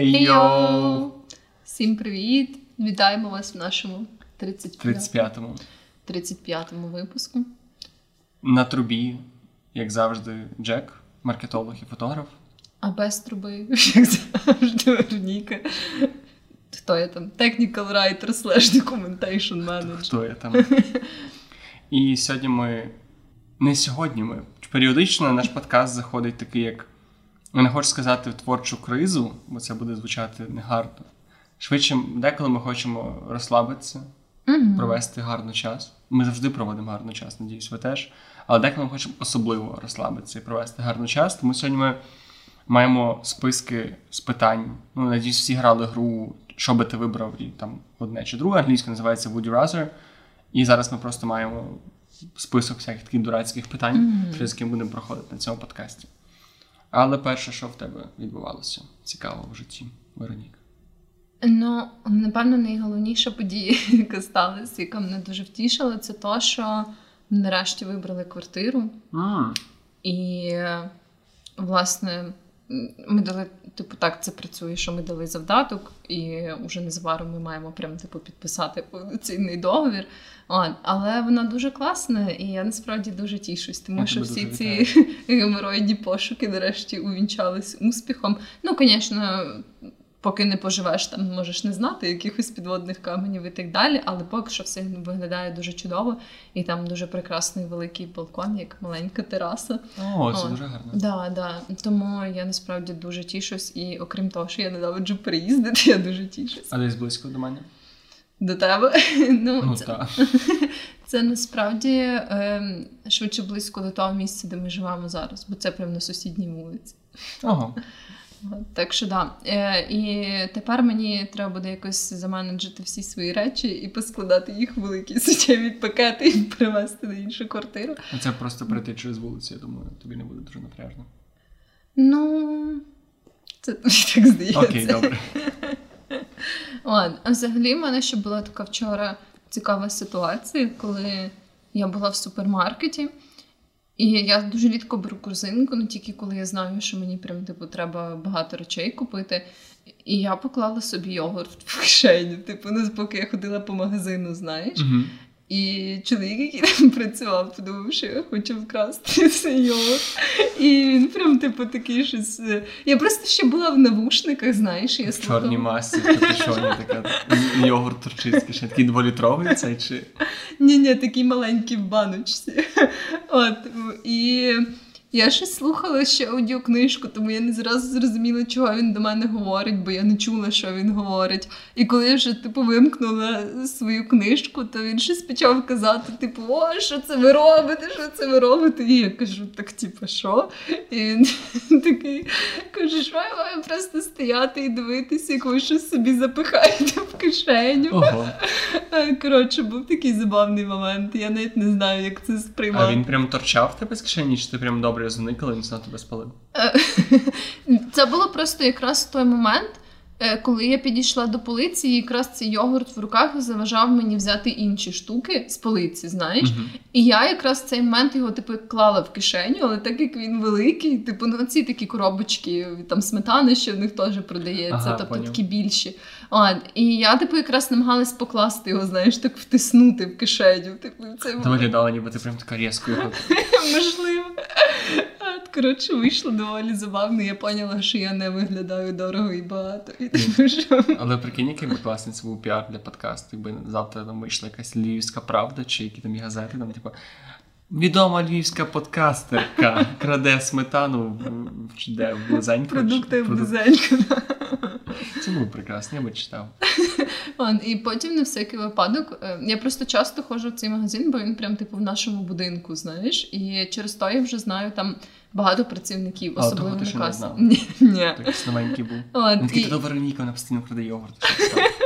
Хей-йоу! Всім привіт! Вітаємо вас в нашому 35-му 35-му випуску. На трубі, як завжди, Джек, маркетолог і фотограф. А без труби, як завжди, Вероніка. Хто я там? Technical writer slash documentation manager. Хто я там? І сьогодні ми. Не сьогодні ми. Періодично наш подкаст заходить такий, як. Я не хочу сказати в творчу кризу, бо це буде звучати негарно. Швидше, деколи ми хочемо розслабитися, Мгм. провести гарний час. Ми завжди проводимо гарний час, надіюсь, ви теж. Але деколи ми хочемо особливо розслабитися і провести гарний час. Тому сьогодні ми маємо списки з питань. Ну, надіюсь, всі грали гру, що би ти вибрав, і там одне чи друге. Англійська називається Would you rather. І зараз ми просто маємо список всяких таких дурацьких питань, Мгм. через які ми будемо проходити на цьому подкасті. Але перше, що в тебе відбувалося цікаво в житті, Вероніка. Ну, напевно, найголовніша подія, яка сталася, яка мене дуже втішила, це то, що нарешті вибрали квартиру. А. І, власне, ми дали, типу, так це працює, що ми дали завдаток, і вже незабаром ми маємо прям типу підписати повноцінний договір. От, але вона дуже класна, і я насправді дуже тішусь, тому Я що всі ці геморроїдні пошуки нарешті увінчались успіхом. Ну, звісно. Поки не поживеш, там можеш не знати якихось підводних каменів і так далі, але поки що все виглядає дуже чудово, і там дуже прекрасний великий балкон, як маленька тераса. О, це О, дуже гарно. Да, да. Тому я насправді дуже тішусь, і окрім того, що я ненавиджу переїздити, я дуже тішусь. А десь близько до мене? До тебе. Ну, Ну це, так. це насправді ем, швидше близько до того місця, де ми живемо зараз, бо це прямо на сусідній вулиці. Ого. Так що да. Е, і тепер мені треба буде якось заменеджити всі свої речі і поскладати їх в великі суттєві пакети і привезти на іншу квартиру. Ну, Це просто пройти через вулицю, я думаю, тобі не буде дуже напряжно. Ну, це тобі так здається. Окей, добре. Ладно, а взагалі в мене ще була така вчора цікава ситуація, коли я була в супермаркеті, і я дуже рідко беру корзинку, ну тільки коли я знаю, що мені прям типу треба багато речей купити. І я поклала собі йогурт в кишеню, типу, ну, поки я ходила по магазину, знаєш. Мгм. І чоловік, який там працював, подумав, що я хочу вкрасти цей його. І він прям, типу, такий щось. е, Я просто ще була в навушниках, знаєш, я В чорній слухала. масці, капюшоні така йогурт торчить, ще такий дволітровий цей чи. Ні, ні, такий маленький в баночці. От, і я ще слухала ще аудіокнижку, тому я не зразу зрозуміла, чого він до мене говорить, бо я не чула, що він говорить. І коли я вже типу вимкнула свою книжку, то він щось почав казати: типу, о, що це ви робите? Що це ви робите? І я кажу, так, типу, що? І він такий каже, що я маю просто стояти і дивитися, як ви щось собі запихаєте в кишеню. Ого. Е, Коротше, був такий забавний момент. Я навіть не знаю, як це А він прям торчав тебе з кишені, чи ти прям добре заникала, він знов тебе спалив? Е, Це було просто якраз той момент, коли я підійшла до полиці, якраз цей йогурт в руках заважав мені взяти інші штуки з полиці, знаєш. Мгм. І я якраз в цей момент його типу клала в кишеню, але так як він великий, типу, ну ці такі коробочки, там сметани, що в них теж продається, Ага, тобто поняв. такі більші. От, і я, типу, якраз намагалась покласти його, знаєш, так втиснути в кишеню. Типу, це виглядало, ніби ти прям така різко його. Можливо. От, коротше, вийшло доволі забавно. Я поняла, що я не виглядаю дорого і багато. І тому що Але прикинь, який би класний це був піар для подкасту, якби завтра там вийшла якась львівська правда, чи які там є газети, там, типу. Відома львівська подкастерка краде сметану в, де, в Близенько. продукти в близенько. Це було прекрасно, я би читав. І потім на всякий випадок. е, Я просто часто ходжу в цей магазин, бо він прям типу в нашому будинку, знаєш. І через то я вже знаю там багато працівників, А, особливо того на касі. Ні, ні. Так був. От, Він такий і- Вероніка, вона постійно краде йогурт.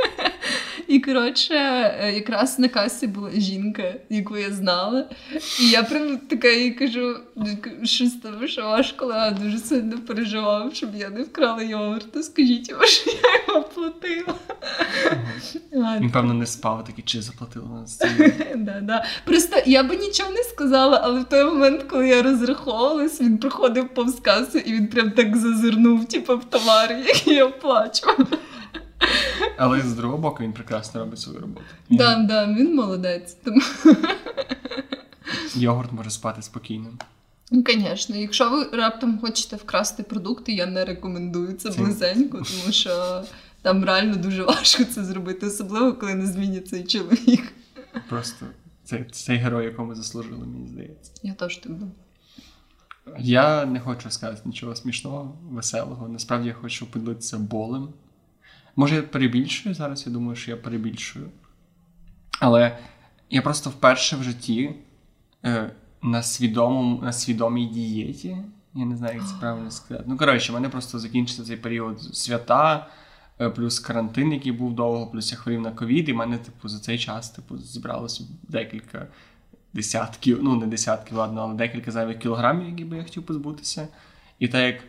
І коротше, е, якраз на касі була жінка, яку я знала. І я прям така їй кажу, що з тобою, що ваш колега дуже сильно переживав, щоб я не вкрала йогурту. Скажіть йому, що я його платила. Він, певно, не спав, такий чи заплатила нас. да, да. Просто я би нічого не сказала, але в той момент, коли я розраховувалась, він приходив повз касу і він прям так зазирнув, типу, в товар, який я плачу. Але з другого боку він прекрасно робить свою роботу. Да, да, він молодець. Тому... Йогурт може спати спокійно. Ну, Звісно, якщо ви раптом хочете вкрасти продукти, я не рекомендую це близенько, тому що там реально дуже важко це зробити, особливо коли не змінить цей чоловік. Просто це, цей герой, якого ми заслужили, мені здається. Я теж так думаю. Я не хочу сказати нічого смішного, веселого. Насправді я хочу поділитися болем. Може, я перебільшую зараз, я думаю, що я перебільшую. Але я просто вперше в житті е, на, свідомому, на свідомій дієті. Я не знаю, як це правильно сказати. Ну, коротше, в мене просто закінчиться цей період свята, е, плюс карантин, який був довго, плюс я хворів на ковід, і в мене, типу, за цей час типу, зібралося декілька десятків, ну не десятків, ладно, але декілька зайвих кілограмів, які би я хотів позбутися. І так як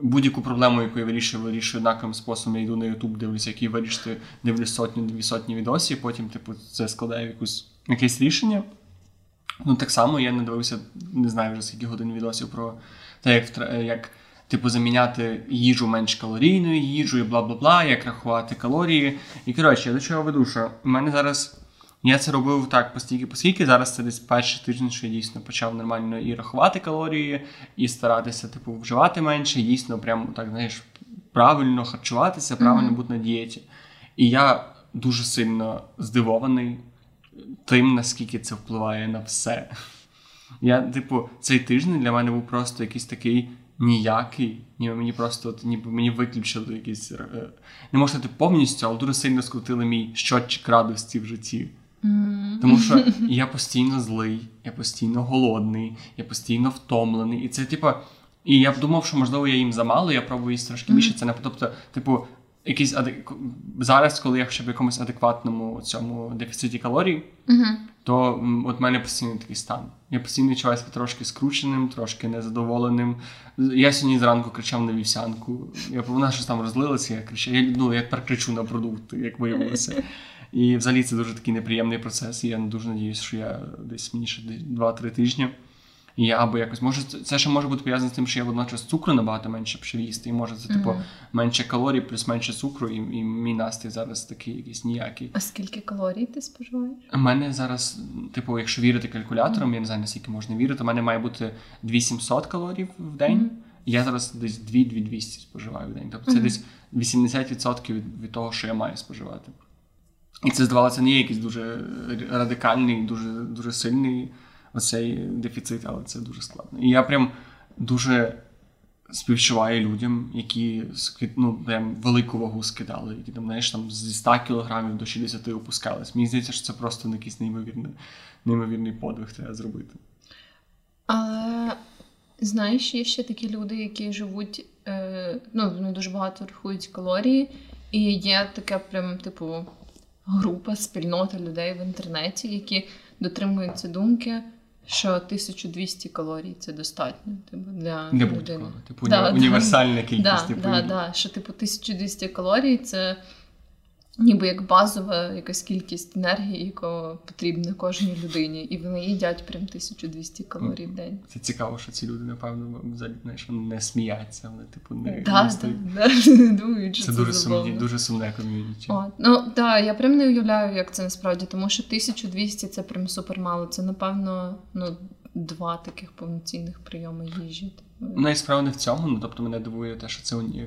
будь-яку проблему, яку я вирішую, вирішую однаковим способом, я йду на YouTube, дивлюся, який вирішити, дивлюсь сотню, дві сотні відосів, потім, типу, це складає якусь якесь рішення. Ну, так само я не дивився, не знаю вже скільки годин відосів про те, як, як типу, заміняти їжу менш калорійною їжею, бла бла бла, як рахувати калорії. І коротше, я до чого веду, що в мене зараз. Я це робив так постійки, поскільки зараз це десь перший тиждень, що я дійсно почав нормально і рахувати калорії, і старатися, типу, вживати менше, дійсно, прямо так, знаєш, правильно харчуватися, правильно Мгм. бути на дієті. І я дуже сильно здивований тим, наскільки це впливає на все. Я, типу, цей тиждень для мене був просто якийсь такий ніякий, ніби мені просто от, ніби мені виключили якийсь. е, Не сказати повністю, але дуже сильно скрутили мій щотчик радості в житті. Тому що я постійно злий, я постійно голодний, я постійно втомлений. І це, типу, і я б думав, що можливо я їм замало, я пробую їсти трошки більше. Це не тобто, типу, якийсь адек... зараз, коли я ще в якомусь адекватному цьому дефіциті калорій, то от в мене постійно такий стан. Я постійно відчуваю трошки скрученим, трошки незадоволеним. Я сьогодні зранку кричав на вівсянку. Я вона щось там розлилася, я кричав. Я, ну, я тепер кричу на продукти, як виявилося. І взагалі це дуже такий неприємний процес. І я дуже надіюсь, що я десь мені ще 2-3 тижні. І я або якось може це- ще може бути пов'язано з тим, що я водночас цукру набагато менше почав їсти. І може це типу Мгм. менше калорій, плюс менше цукру, і, і мій настрій зараз такий якийсь ніякий. А скільки калорій ти споживаєш? У мене зараз, типу, якщо вірити калькуляторам, я не знаю, наскільки можна вірити, у мене має бути 2700 калорій в день. Мгм. Я зараз десь 2-2200 споживаю в день. Тобто це десь 80% від, від того, що я маю споживати. І це здавалося не є якийсь дуже радикальний, дуже, дуже сильний оцей дефіцит, але це дуже складно. І я прям дуже співчуваю людям, які ну, прям велику вагу скидали, які там, знаєш, там зі 100 кілограмів до 60 опускались. Мені здається, що це просто якийсь неймовірний, неймовірний подвиг треба зробити. Але знаєш, є ще такі люди, які живуть, е, ну, вони дуже багато рахують калорії, і є така прям, типу, група, спільнота людей в інтернеті, які дотримуються думки, що 1200 калорій це достатньо типу, для, Для будь-кого. Типу, Да, уні- да. універсальна кількість. Да, типу, да, і- да, що типу 1200 калорій це ніби як базова якась кількість енергії, яка потрібна кожній людині. І вони їдять прям 1200 калорій в день. Це цікаво, що ці люди, напевно, взагалі знаєш, не сміються, вони, типу, не, Да, не стоять. да, думають, що Це це, дуже сумні, дуже сумне ком'юніті. Ну так, я прям не уявляю, як це насправді, тому що 1200 це прям супер мало. Це напевно ну, два таких повноцінних прийоми їжі. І справа не в цьому, ну тобто мене дивує те, що це уні-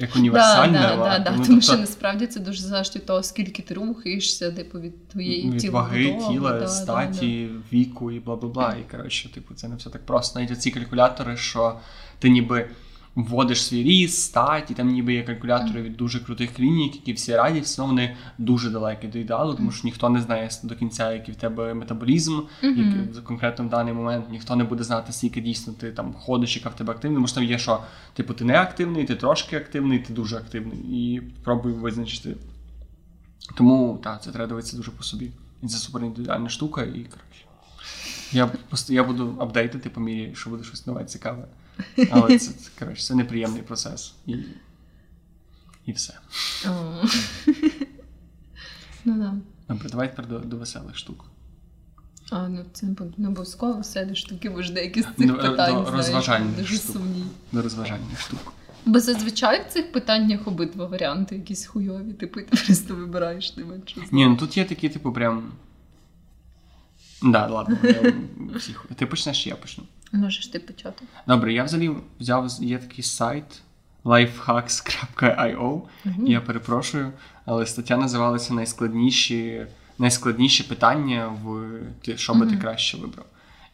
як, універсальне. да, да, да, да, Ну, тому що тобто, насправді це дуже залежить від того, скільки ти рухаєшся, типу від твоєї від тіла ваги, тіла, да, да, статі, віку і бла бла бла. І коротше, типу, це не все так просто. Навіть ці калькулятори, що ти ніби вводиш свій ріст, стать, і там ніби є калькулятори від дуже крутих клінік, які всі раді, все вони дуже далекі до ідеалу, тому що ніхто не знає до кінця, який в тебе метаболізм, який конкретно в даний момент ніхто не буде знати, скільки дійсно ти там ходиш, яка в тебе активна. Може там є, що типу ти не активний, ти трошки активний, ти дуже активний. І пробуй визначити Тому так, це треба дивитися дуже по собі. І це супер індивідуальна штука, і коротше. Я я буду апдейтити по мірі, що буде щось нове цікаве. Але це, коротше, це неприємний процес. І і все. Ну да. Добре, давай тепер до, до веселих штук. А, ну це не обов'язково все штуки, бо ж деякі з цих Ну, е, питань до розважальних дуже штук. сумні. До розважальних штук. Бо зазвичай в цих питаннях обидва варіанти якісь хуйові, типу, ти просто вибираєш ти менше. Ні, ну тут є такі, типу, прям. Да, ладно, я всіх. Ти почнеш, я почну. Можеш ти почати. Добре, я взагалі взяв є такий сайт lifehacks.io. Я перепрошую, але стаття називалася Найскладніші, найскладніші питання в що би ти краще вибрав.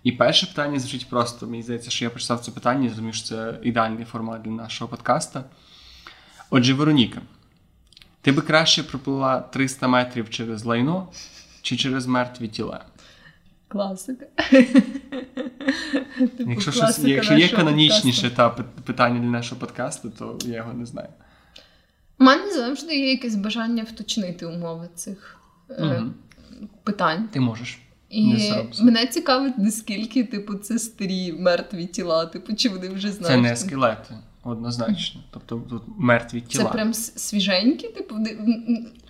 І перше питання звучить просто. Мені здається, що я прочитав це питання, тому що це ідеальний формат для нашого подкаста. Отже, Вероніка, ти би краще проплила 300 метрів через лайно чи через мертві тіла? Класика. Типу, Якщо, щось, якщо є канонічніше подкасту. та питання для нашого подкасту, то я його не знаю. У мене завжди є якесь бажання вточнити умови цих е, питань. Ти можеш. І мене цікавить, наскільки, типу, це старі мертві тіла, типу, чи вони вже знають. Це не там- скелети, однозначно. Тобто тут мертві тіла. Це прям свіженькі, типу,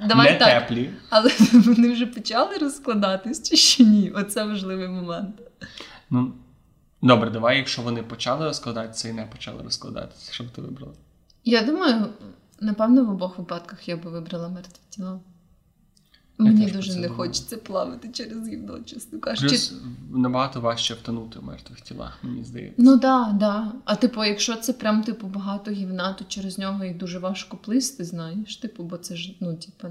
давай не так. теплі. Але вони вже почали розкладатись чи ще ні? Оце важливий момент. Ну, добре, давай, якщо вони почали розкладатися і не почали розкладатися, що б ти вибрала? Я думаю, напевно, в обох випадках я би вибрала мертві тіла. Мені дуже не хочеться плавати через гівно, чесно кажучи. Плюс набагато важче втонути в мертвих тілах, мені здається. Ну да, да. А типу, якщо це прям типу багато гівна, то через нього і дуже важко плисти, знаєш. Типу, бо це ж, ну, типу,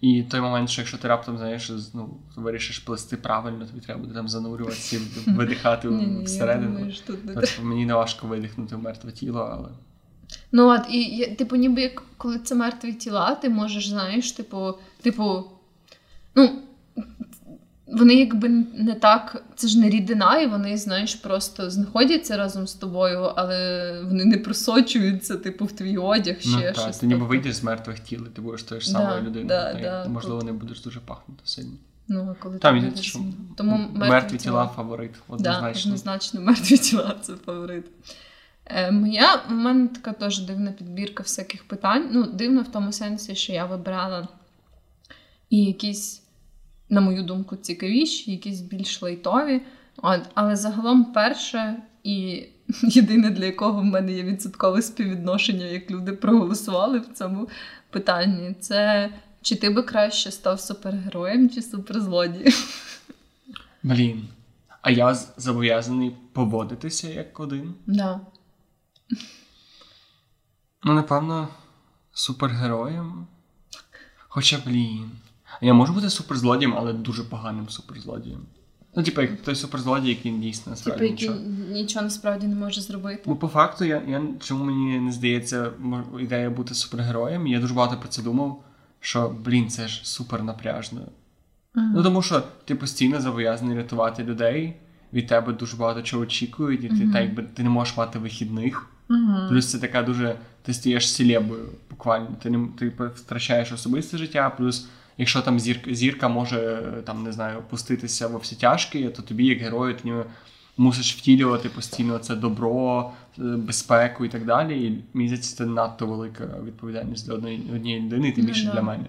І той момент, що якщо ти раптом знаєш, ну, вирішиш плести правильно, тобі треба буде там занурюватися і видихати всередину. Тобто мені не важко видихнути в мертве тіло, але. Ну от, і типу, ніби як коли це мертві тіла, ти можеш, знаєш, типу, типу, ну. Вони якби не так, це ж не рідина, і вони, знаєш, просто знаходяться разом з тобою, але вони не просочуються, типу, в твій одяг ще ну, щось. так, ти ніби вийдеш з мертвих тіл, і ти будеш тою ж Да, самою людиною. да, да, можливо, круто. не будеш дуже пахнути сильно. Ну, а коли Там ти йдеться, що Тому мертві, тіла фаворит, Да, однозначно. однозначно мертві тіла це фаворит. Е, моя, у мене така теж дивна підбірка всяких питань. Ну, дивно в тому сенсі, що я вибрала і якісь, на мою думку, цікавіші, якісь більш лайтові. От, але загалом перше і єдине, для якого в мене є відсоткове співвідношення, як люди проголосували в цьому питанні, це чи ти би краще став супергероєм чи суперзлодієм? Блін. А я зобов'язаний поводитися як один. Да. Ну, напевно, супергероєм. Хоча, блін. Я можу бути суперзлодієм, але дуже поганим суперзлодієм. Ну, типу, як той суперзлодій, який дійсно Типу, насправді який нічого. нічого насправді не може зробити. Ну, по факту, я, я чому мені не здається ідея бути супергероєм. Я дуже багато про це думав, що блін, це ж супер напряжно. Ага. Ну тому що ти постійно зобов'язаний рятувати людей, від тебе дуже багато чого очікують, і ти Мгм. так якби ти не можеш мати вихідних. Ага. Плюс це така дуже. Ти стаєш селебою, буквально. Ти не ти втрачаєш особисте життя. Плюс, якщо там зірка, зірка може там не знаю, опуститися во всі тяжкі, то тобі, як герою, ти мусиш втілювати постійно це добро, е, безпеку і так далі. І мені здається, це надто велика відповідальність для однієї, однієї людини, тим Ну, більше да. для мене.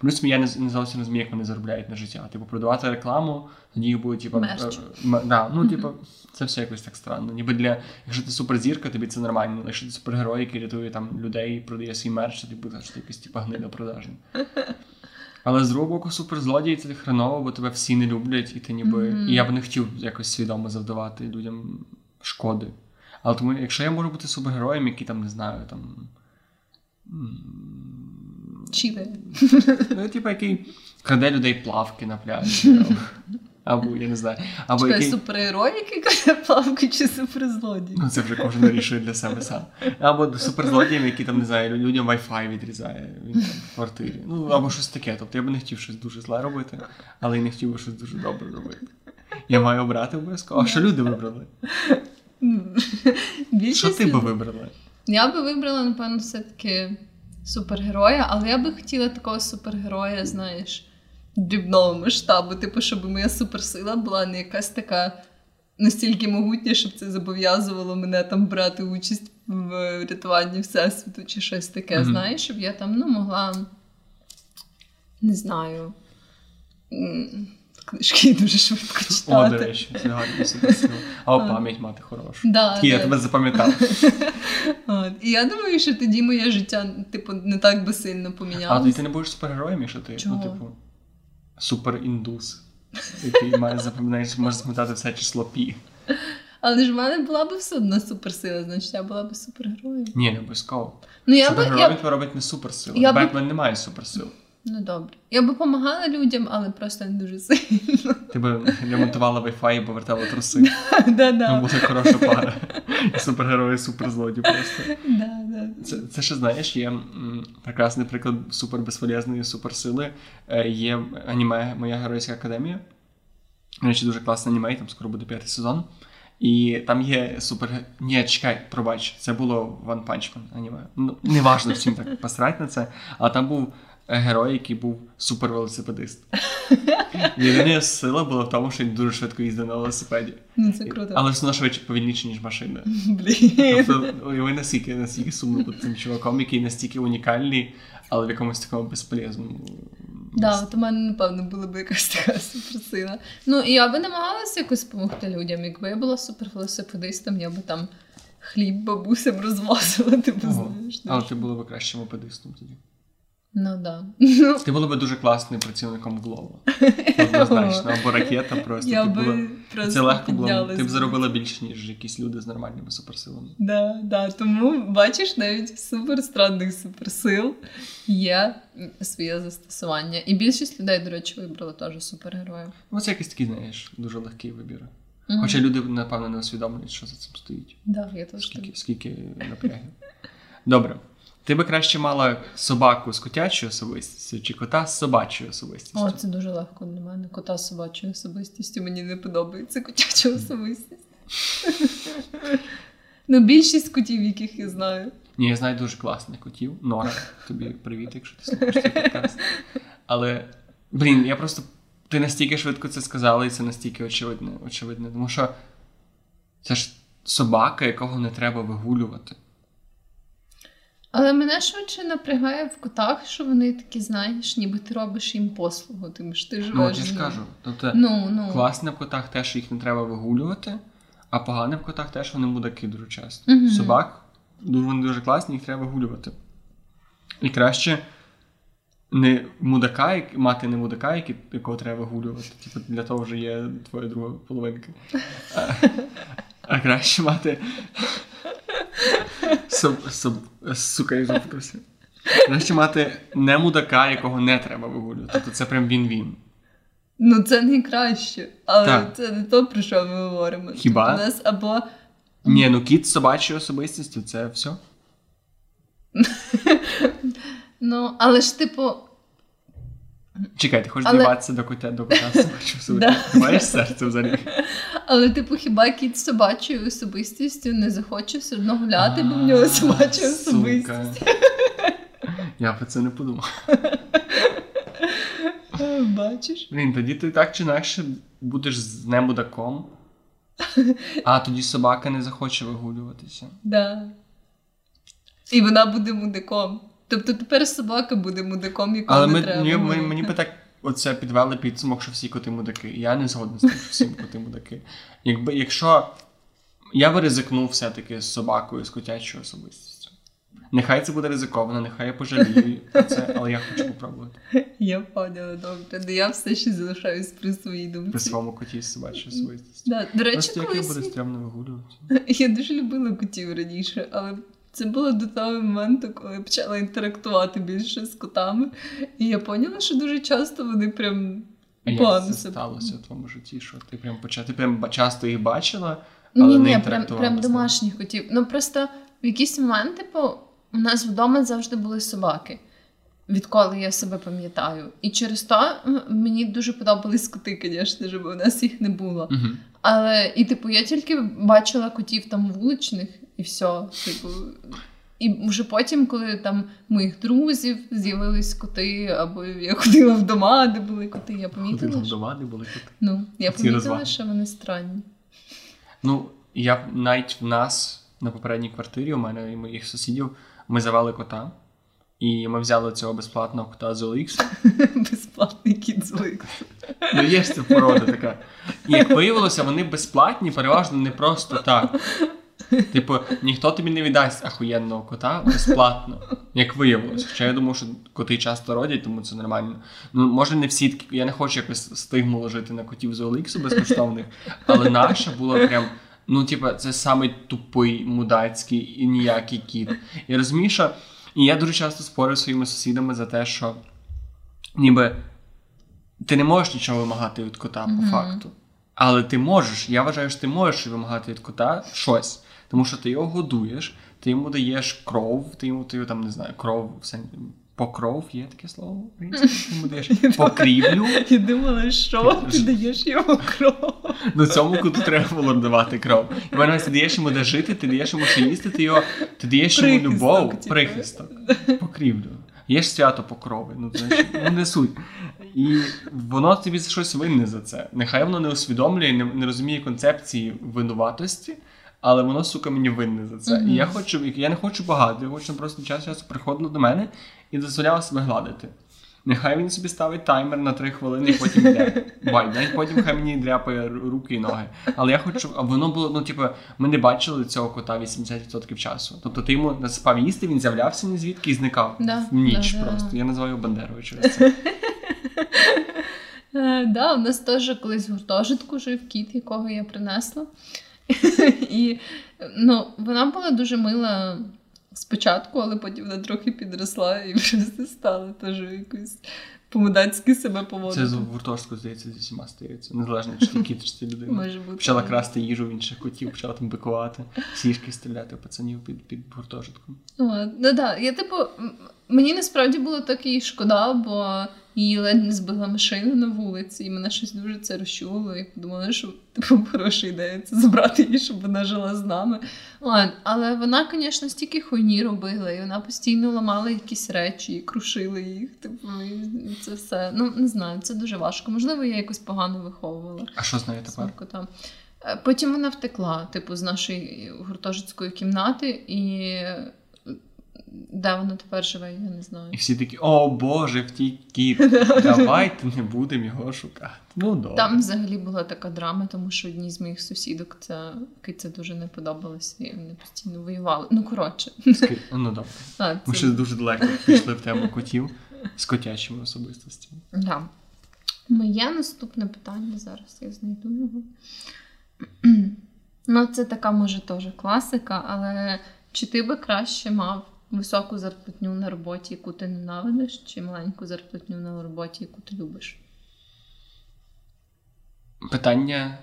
Плюс я не, не зовсім розумію, як вони заробляють на життя. Типу, продавати рекламу, тоді їх будуть, типу, е, м- да, ну, типу, це все якось так странно. Ніби для, якщо ти суперзірка, тобі це нормально. Якщо ти супергерой, який рятує там людей продає свій мерч, то ти будеш якийсь типу, гнида продажна. Але з другого боку, суперзлодій це хреново, бо тебе всі не люблять, і ти ніби. Мгм. І я б не хотів якось свідомо завдавати людям шкоди. Але тому, якщо я можу бути супергероєм, який там не знаю, там. Чіпи. Ну, типу, який краде людей плавки на пляжі. або- я не знаю. Або Чекай, який... супергерой, каже плавки чи суперзлодій? Ну, це вже кожен вирішує для себе сам. Або суперзлодієм, який там, не знаю, людям Wi-Fi відрізає він в квартирі. Ну, або щось таке. Тобто я би не хотів щось дуже зле робити, але й не хотів би щось дуже добре робити. Я маю обрати обов'язково. А що люди вибрали? М. Що ти би вибрала? Я би вибрала, напевно, все-таки супергероя, але я би хотіла такого супергероя, знаєш, дрібного масштабу. Типу, щоб моя суперсила була не якась така настільки могутня, щоб це зобов'язувало мене там брати участь в рятуванні Всесвіту чи щось таке. Мгм. Знаєш, щоб я там ну, могла. Не знаю. Книжки дуже швидко О, до речі, це гарна суперсила. А пам'ять мати хорошу. Да, Такий, я тебе запам'ятав. От. І я думаю, що тоді моє життя, типу, не так би сильно помінялося. А тоді ти не будеш супергероєм, якщо ти, Чого? ну, типу, суперіндус, який має запам'ятати, може запам'ятати все число пі. Але ж в мене була б все одна суперсила, значить я була б супергероєм. Ні, не обов'язково. Ну я би я... робить не суперсила. Я Бетмен не має суперсил. Ну добре. Я би допомагала людям, але просто не дуже сильно. Ти би ремонтувала Wi-Fi і повертала труси. Да-да. Буде хороша пара. Супергерої і суперзлодій просто. Да, да. Це, це ще знаєш, є прекрасний приклад супербезполезної суперсили. Е, Є аніме Моя геройська академія. Речі, дуже класне аніме, там скоро буде п'ятий сезон. І там є супер. Ні, чекай, пробач, це було One Punch Man аніме. Ну, не важно всім так посрать на це. Але там був герой, який був супервелосипедист. Єдина сила була в тому, що він дуже швидко їздив на велосипеді. Ну це круто. Але все одно швидше повільніше, ніж машина. Блін. Тобто, уяви, наскільки, наскільки сумно бути цим чуваком, який настільки унікальний, але в якомусь такому безполезному. Да, от у мене, напевно, була б якась така суперсила. Ну, і я би намагалася якось допомогти людям. Якби я була супервелосипедистом, я би там хліб бабусям розвозила, типу, знаєш. Але ти була б кращим мопедистом тоді. Ну, да. Ти була б дуже класним працівником Глова. Однозначно, або ракета просто. я би була... просто Це легко було. Ти б би. заробила більше, ніж якісь люди з нормальними суперсилами. Да, да. Тому бачиш, навіть в суперстранних суперсил є своє застосування. І більшість людей, до речі, вибрали теж супергероїв. Ну, це якийсь такий, знаєш, дуже легкий вибір. Мгм. Хоча люди, напевно, не усвідомлюють, що за цим стоїть. Да, я теж Скільки, скільки напрягів. Добре. Ти би краще мала собаку з котячою особистістю чи кота з собачою особистістю? О, це дуже легко для мене. Кота з собачою особистістю. Мені не подобається котяча особистість. Ну, більшість котів, яких я знаю. Ні, я знаю дуже класних котів. Нора, тобі привіт, якщо ти слухаєш цей подкаст. Але, блін, я просто. Ти настільки швидко це сказала, і це настільки очевидне, очевидне. Тому що це ж собака, якого не треба вигулювати. Але мене швидше напрягає в котах, що вони такі, знаєш, ніби ти робиш їм послугу, тому що ти живеш. Ну, я з ж ними. кажу. Тобто, Ну, ну. класне в котах те, що їх не треба вигулювати, а погане в котах те, що вони мудаки дуже часто. Мгм. Собак вони дуже класні, їх треба вигулювати. І краще не мудака, мати не мудака, якого треба вигулювати. Типу, для того вже є твоя друга половинка. А, краще мати. Соб, соб, сука, я запутався. Краще мати не мудака, якого не треба вигулювати. Тобто це прям він-він. Ну, це найкраще. Але Так. це не то, про що ми говоримо. Хіба? Тобто У нас або Ні, ну кіт з собачою особистістю це все. Ну, але ж, типу, Чекай, ти хочеш Але- діватися до кота до кота з собачою? Да. Ти маєш серце взагалі? але, типу, хіба кіт з собачою особистістю не захоче все одно гуляти, бо в нього собача особистість. Я про це не подумав. Е, Бачиш? Блін, тоді ти так чи інакше будеш з немудаком, а тоді собака не захоче вигулюватися. Да. І вона буде мудиком. Тобто тепер собака буде мудиком, якого Але не ми, треба. мені, гулити. мені би так оце підвели підсумок, що всі коти мудаки. Я не згоден з тим, що всі коти мудаки. Якби, якщо я би ризикнув все-таки з собакою, з котячою особистістю. Нехай це буде ризиковано, нехай я пожалію про це, але я хочу попробувати. Я поняла, добре. Ну я все ще залишаюсь при своїй думці. При своєму коті з собачою особистістю. Да. До речі, Просто як я колись буде стрімно вигулювати. я дуже любила котів раніше, але це було до того моменту, коли я почала інтерактувати більше з котами. І я поняла, що дуже часто вони прям як це сталося в твоєму житті? Що ти прям почав? Ти прям часто їх бачила, але Ні, не ні, прям, прям домашніх котів. Ну просто в якийсь момент, типу, у нас вдома завжди були собаки. Відколи я себе пам'ятаю. І через то мені дуже подобались коти, звісно бо у нас їх не було. Мгм. Але і, типу, я тільки бачила котів там вуличних і все. Типу, І вже потім, коли там моїх друзів з'явились коти, або я ходила в дома, де були коти, я помітила. Ходила в дома, де були коти. Ну, я Ці помітила, розваги. що вони странні. Ну, я навіть в нас на попередній квартирі, у мене і моїх сусідів, ми завели кота. І ми взяли цього безплатного кота з OLX. Безплатний кіт злик. Ну, є ж ця порода така. І як виявилося, вони безплатні, переважно не просто так. Типу, ніхто тобі не віддасть ахуєнного кота безплатно, як виявилося. Хоча я думав, що коти часто родять, тому це нормально. Ну, може, не всі такі. Я не хочу якось стигму ложити на котів з OLX безкоштовних, але наша була прям. Ну, типу, це самий тупий, мудацький і ніякий кіт. І розумієш, що і я дуже часто спорю своїми сусідами за те, що ніби ти не можеш нічого вимагати від кота по Мгм. факту. Але ти можеш, я вважаю, що ти можеш вимагати від кота щось. Тому що ти його годуєш, ти йому даєш кров, ти йому ти його там не знаю, кров в сен... покров, є таке слово даєш покрівлю. Я думала, що ти даєш йому кров. Ну цьому коту треба було давати кров. І мене ти даєш йому де жити, ти даєш йому що їсти, ти його ти даєш йому любов, типу. прихисток, покрівлю. Є ж свято покрови, ну знаєш, ну не суть. І воно тобі за щось винне за це. Нехай воно не усвідомлює, не, не розуміє концепції винуватості, але воно, сука, мені винне за це. Мгм. І я хочу, я не хочу багато, я хочу просто час часу приходило до мене і дозволяв себе гладити. Нехай він собі ставить таймер на 3 хвилини і потім йде. Бай, навіть потім хай мені дряпає руки і ноги. Але я хочу, а воно було, ну, типу, ми не бачили цього кота 80% часу. Тобто ти йому насипав їсти, він з'являвся ні звідки і зникав Да, в ніч да, да. просто. Я називаю його Бандерою через це. Е, да, у нас теж колись в гуртожитку жив кіт, якого я принесла. І ну, вона була дуже мила спочатку, але потім вона трохи підросла і вже стала теж якось по-мудацьки себе поводити. Це з гуртожитку, здається, зі всіма стається. Незалежно, чи ти кіт, чи ти людина. Може бути. Почала красти їжу в інших котів, почала там бикувати, сішки стріляти пацанів під, під гуртожитком. От, ну да, я типу, мені насправді було так її шкода, бо її ледь не збила машина на вулиці, і мене щось дуже це розчулило. І подумала, що типу хороша ідея це забрати її, щоб вона жила з нами. Ладно, але вона, звісно, стільки хуйні робила, і вона постійно ламала якісь речі і крушила їх. Типу, і це все. Ну не знаю, це дуже важко. Можливо, я якось погано виховувала. А що з нею тепер? Кота. Е, Потім вона втекла, типу, з нашої гуртожитської кімнати, і де вона тепер живе, я не знаю. І всі такі, о Боже, втік кіт, давайте не будемо його шукати. Ну добре. Там взагалі була така драма, тому що одній з моїх сусідок це це дуже не подобалося, і вони постійно воювали. Ну, коротше, Ски- Ну добре. а, Ми це... ще дуже далеко пішли в тему котів з котячими особистостями. Да. Моє наступне питання зараз я знайду його. ну, це така, може, теж класика, але чи ти би краще мав високу зарплатню на роботі, яку ти ненавидиш, чи маленьку зарплатню на роботі, яку ти любиш? Питання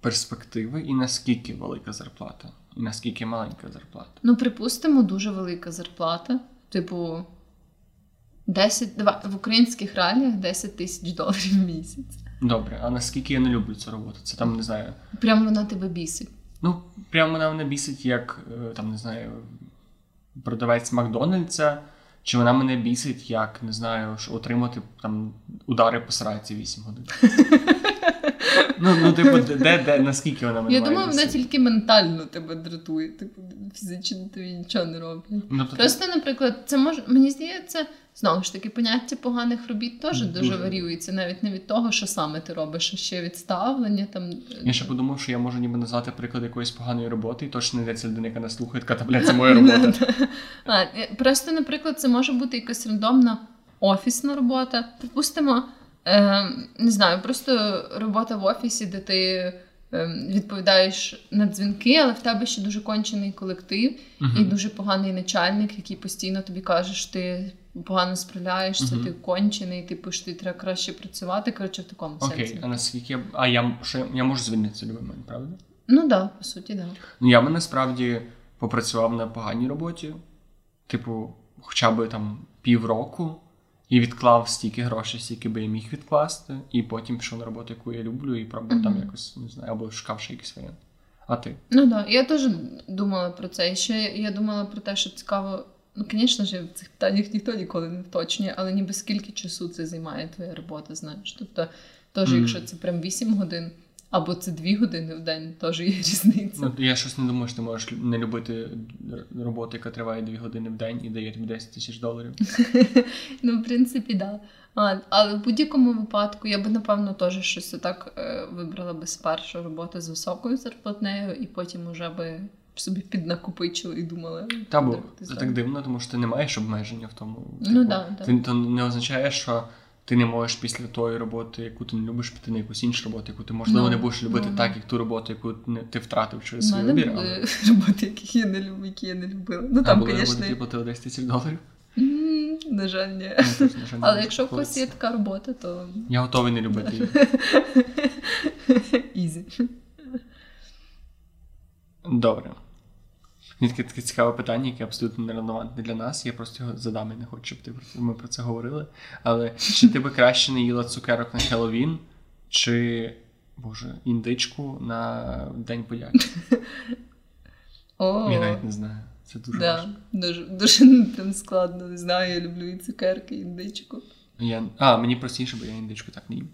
перспективи і наскільки велика зарплата, і наскільки маленька зарплата. Ну, припустимо, дуже велика зарплата. Типу, 10, два- в українських реаліях 10 тисяч доларів в місяць. Добре, а наскільки я не люблю цю роботу? Це там не знаю. Прям вона тебе бісить. Ну, прямо вона мене бісить, як е, там не знаю, продавець Макдональдса, чи вона мене бісить, як не знаю, що отримати там удари по сраці 8 годин. Ну, ну, типу, де, де, наскільки вона мене Я має думаю, вона тільки ментально тебе дратує. Типу, фізично тобі нічого не роблять. Ну, тобто, Просто, наприклад, це може мені здається, знову ж таки, поняття поганих робіт теж дуже, Дуже. варіюється, навіть не від того, що саме ти робиш, а ще від ставлення там. Я ще подумав, що я можу ніби назвати приклад якоїсь поганої роботи, і точно не йдеться людина, яка нас слухає, така, та, блядь, це моя робота. А, е, просто, наприклад, це може бути якась рандомна офісна робота. Припустимо, е, не знаю, просто робота в офісі, де ти е, відповідаєш на дзвінки, але в тебе ще дуже кончений колектив і дуже поганий начальник, який постійно тобі каже, що ти погано справляєшся, Мгм. ти кончений, типу, що ти треба краще працювати. Коротше, в такому Окей, сенсі. а наскільки. А я, що, я- можу звільнитися будь-який момент, правда? Ну так, да, по суті, так. Да. Ну, я би насправді попрацював на поганій роботі, типу, хоча б там півроку, і відклав стільки грошей, стільки би я міг відкласти, і потім пішов на роботу, яку я люблю, і пробував там якось, не знаю, або шукав ще якийсь варіант. А ти? Ну так, да. я теж думала про це. І ще я думала про те, що цікаво. Ну, звісно ж, в цих питаннях ніхто ніколи не вточнює, але ніби скільки часу це займає твоя робота, знаєш. Тобто, теж, Мгм. якщо це прям 8 годин, або це 2 години в день, теж є різниця. Ну, я щось не думаю, що ти можеш не любити роботу, яка триває 2 години в день і дає тобі 10 тисяч доларів. Ну, в принципі, так. Да. Але в будь-якому випадку я би, напевно, теж щось отак е, вибрала би спершу роботу з високою зарплатнею, і потім уже би собі піднакопичила і думала. Та бо це так дивно, тому що ти не маєш обмеження в тому. Ну, да, да. Ти то не означає, що ти не можеш після тої роботи, яку ти не любиш, піти на якусь іншу роботу, яку ти можливо Ну, не будеш любити ну, так, ну. як ту роботу, яку ти втратив через свій вибір. були Але... роботи, яких я не люблю, які я не любила. Ну А там, були роботи, звісно, які платили 10 тисяч доларів. м, на жаль, ні. Ну, тож, на жаль, Але якщо в когось є така робота, то Я готовий не любити її. easy. Добре. Мені таке, таке цікаве питання, яке абсолютно нерелевантне для нас. Я просто його задам і не хочу, щоб ти, ми про це говорили. Але чи ти би краще не їла цукерок на Хеллоуін, чи, боже, індичку на День подяки? Я навіть не знаю. Це дуже да, важко. дуже, дуже там складно, не знаю, я люблю і цукерки, і індичку. Я... А, мені простіше, бо я індичку так не їм.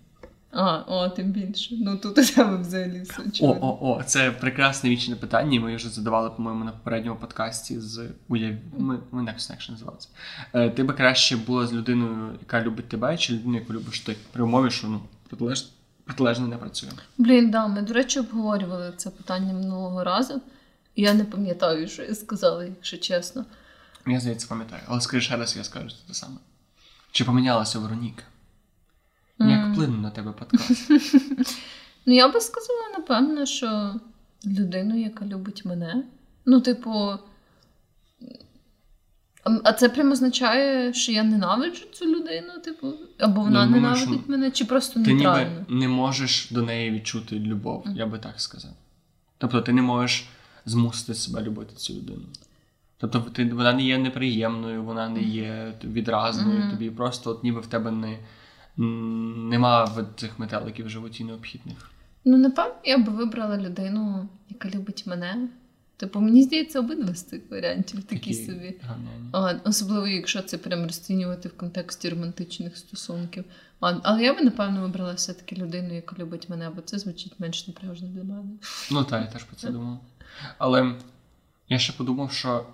А, о, тим більше. Ну тут у тебе взагалі все О, о, о, це прекрасне вічне питання. Ми вже задавали, по-моєму, на попередньому подкасті з уяв... Ми, ми Next Action називалися. Е, ти би краще була з людиною, яка любить тебе, чи людиною, яку любиш ти? При умові, що ну, протилеж... протилежно не працює. Блін, да, ми, до речі, обговорювали це питання минулого разу. Я не пам'ятаю, що я сказала, якщо чесно. Я здається, пам'ятаю. Але скажи ще раз, я скажу те саме. Чи помінялася Вероніка? Вплинув на тебе подкаст? Ну, я би сказала, напевно, що людину, яка любить мене. Ну, типу. а- це прямо означає, що я ненавиджу цю людину, типу, або вона Ну, ненавидить що мене, чи просто Ти ніби не можеш до неї відчути любов, Мгм. я би так сказав. Тобто ти не можеш змусити себе любити цю людину. Тобто ти, вона не є неприємною, вона не є відразною, Мгм. тобі просто от ніби в тебе не, нема цих метеликів в животі необхідних. Ну, напевно, я би вибрала людину, яка любить мене. Типу, мені здається, обидва з цих варіантів такі собі. ганяні. А, особливо, якщо це прям розцінювати в контексті романтичних стосунків. А, але я би, напевно, вибрала все-таки людину, яка любить мене, бо це звучить менш напряжно для мене. Ну так, я теж про це думав. Але я ще подумав, що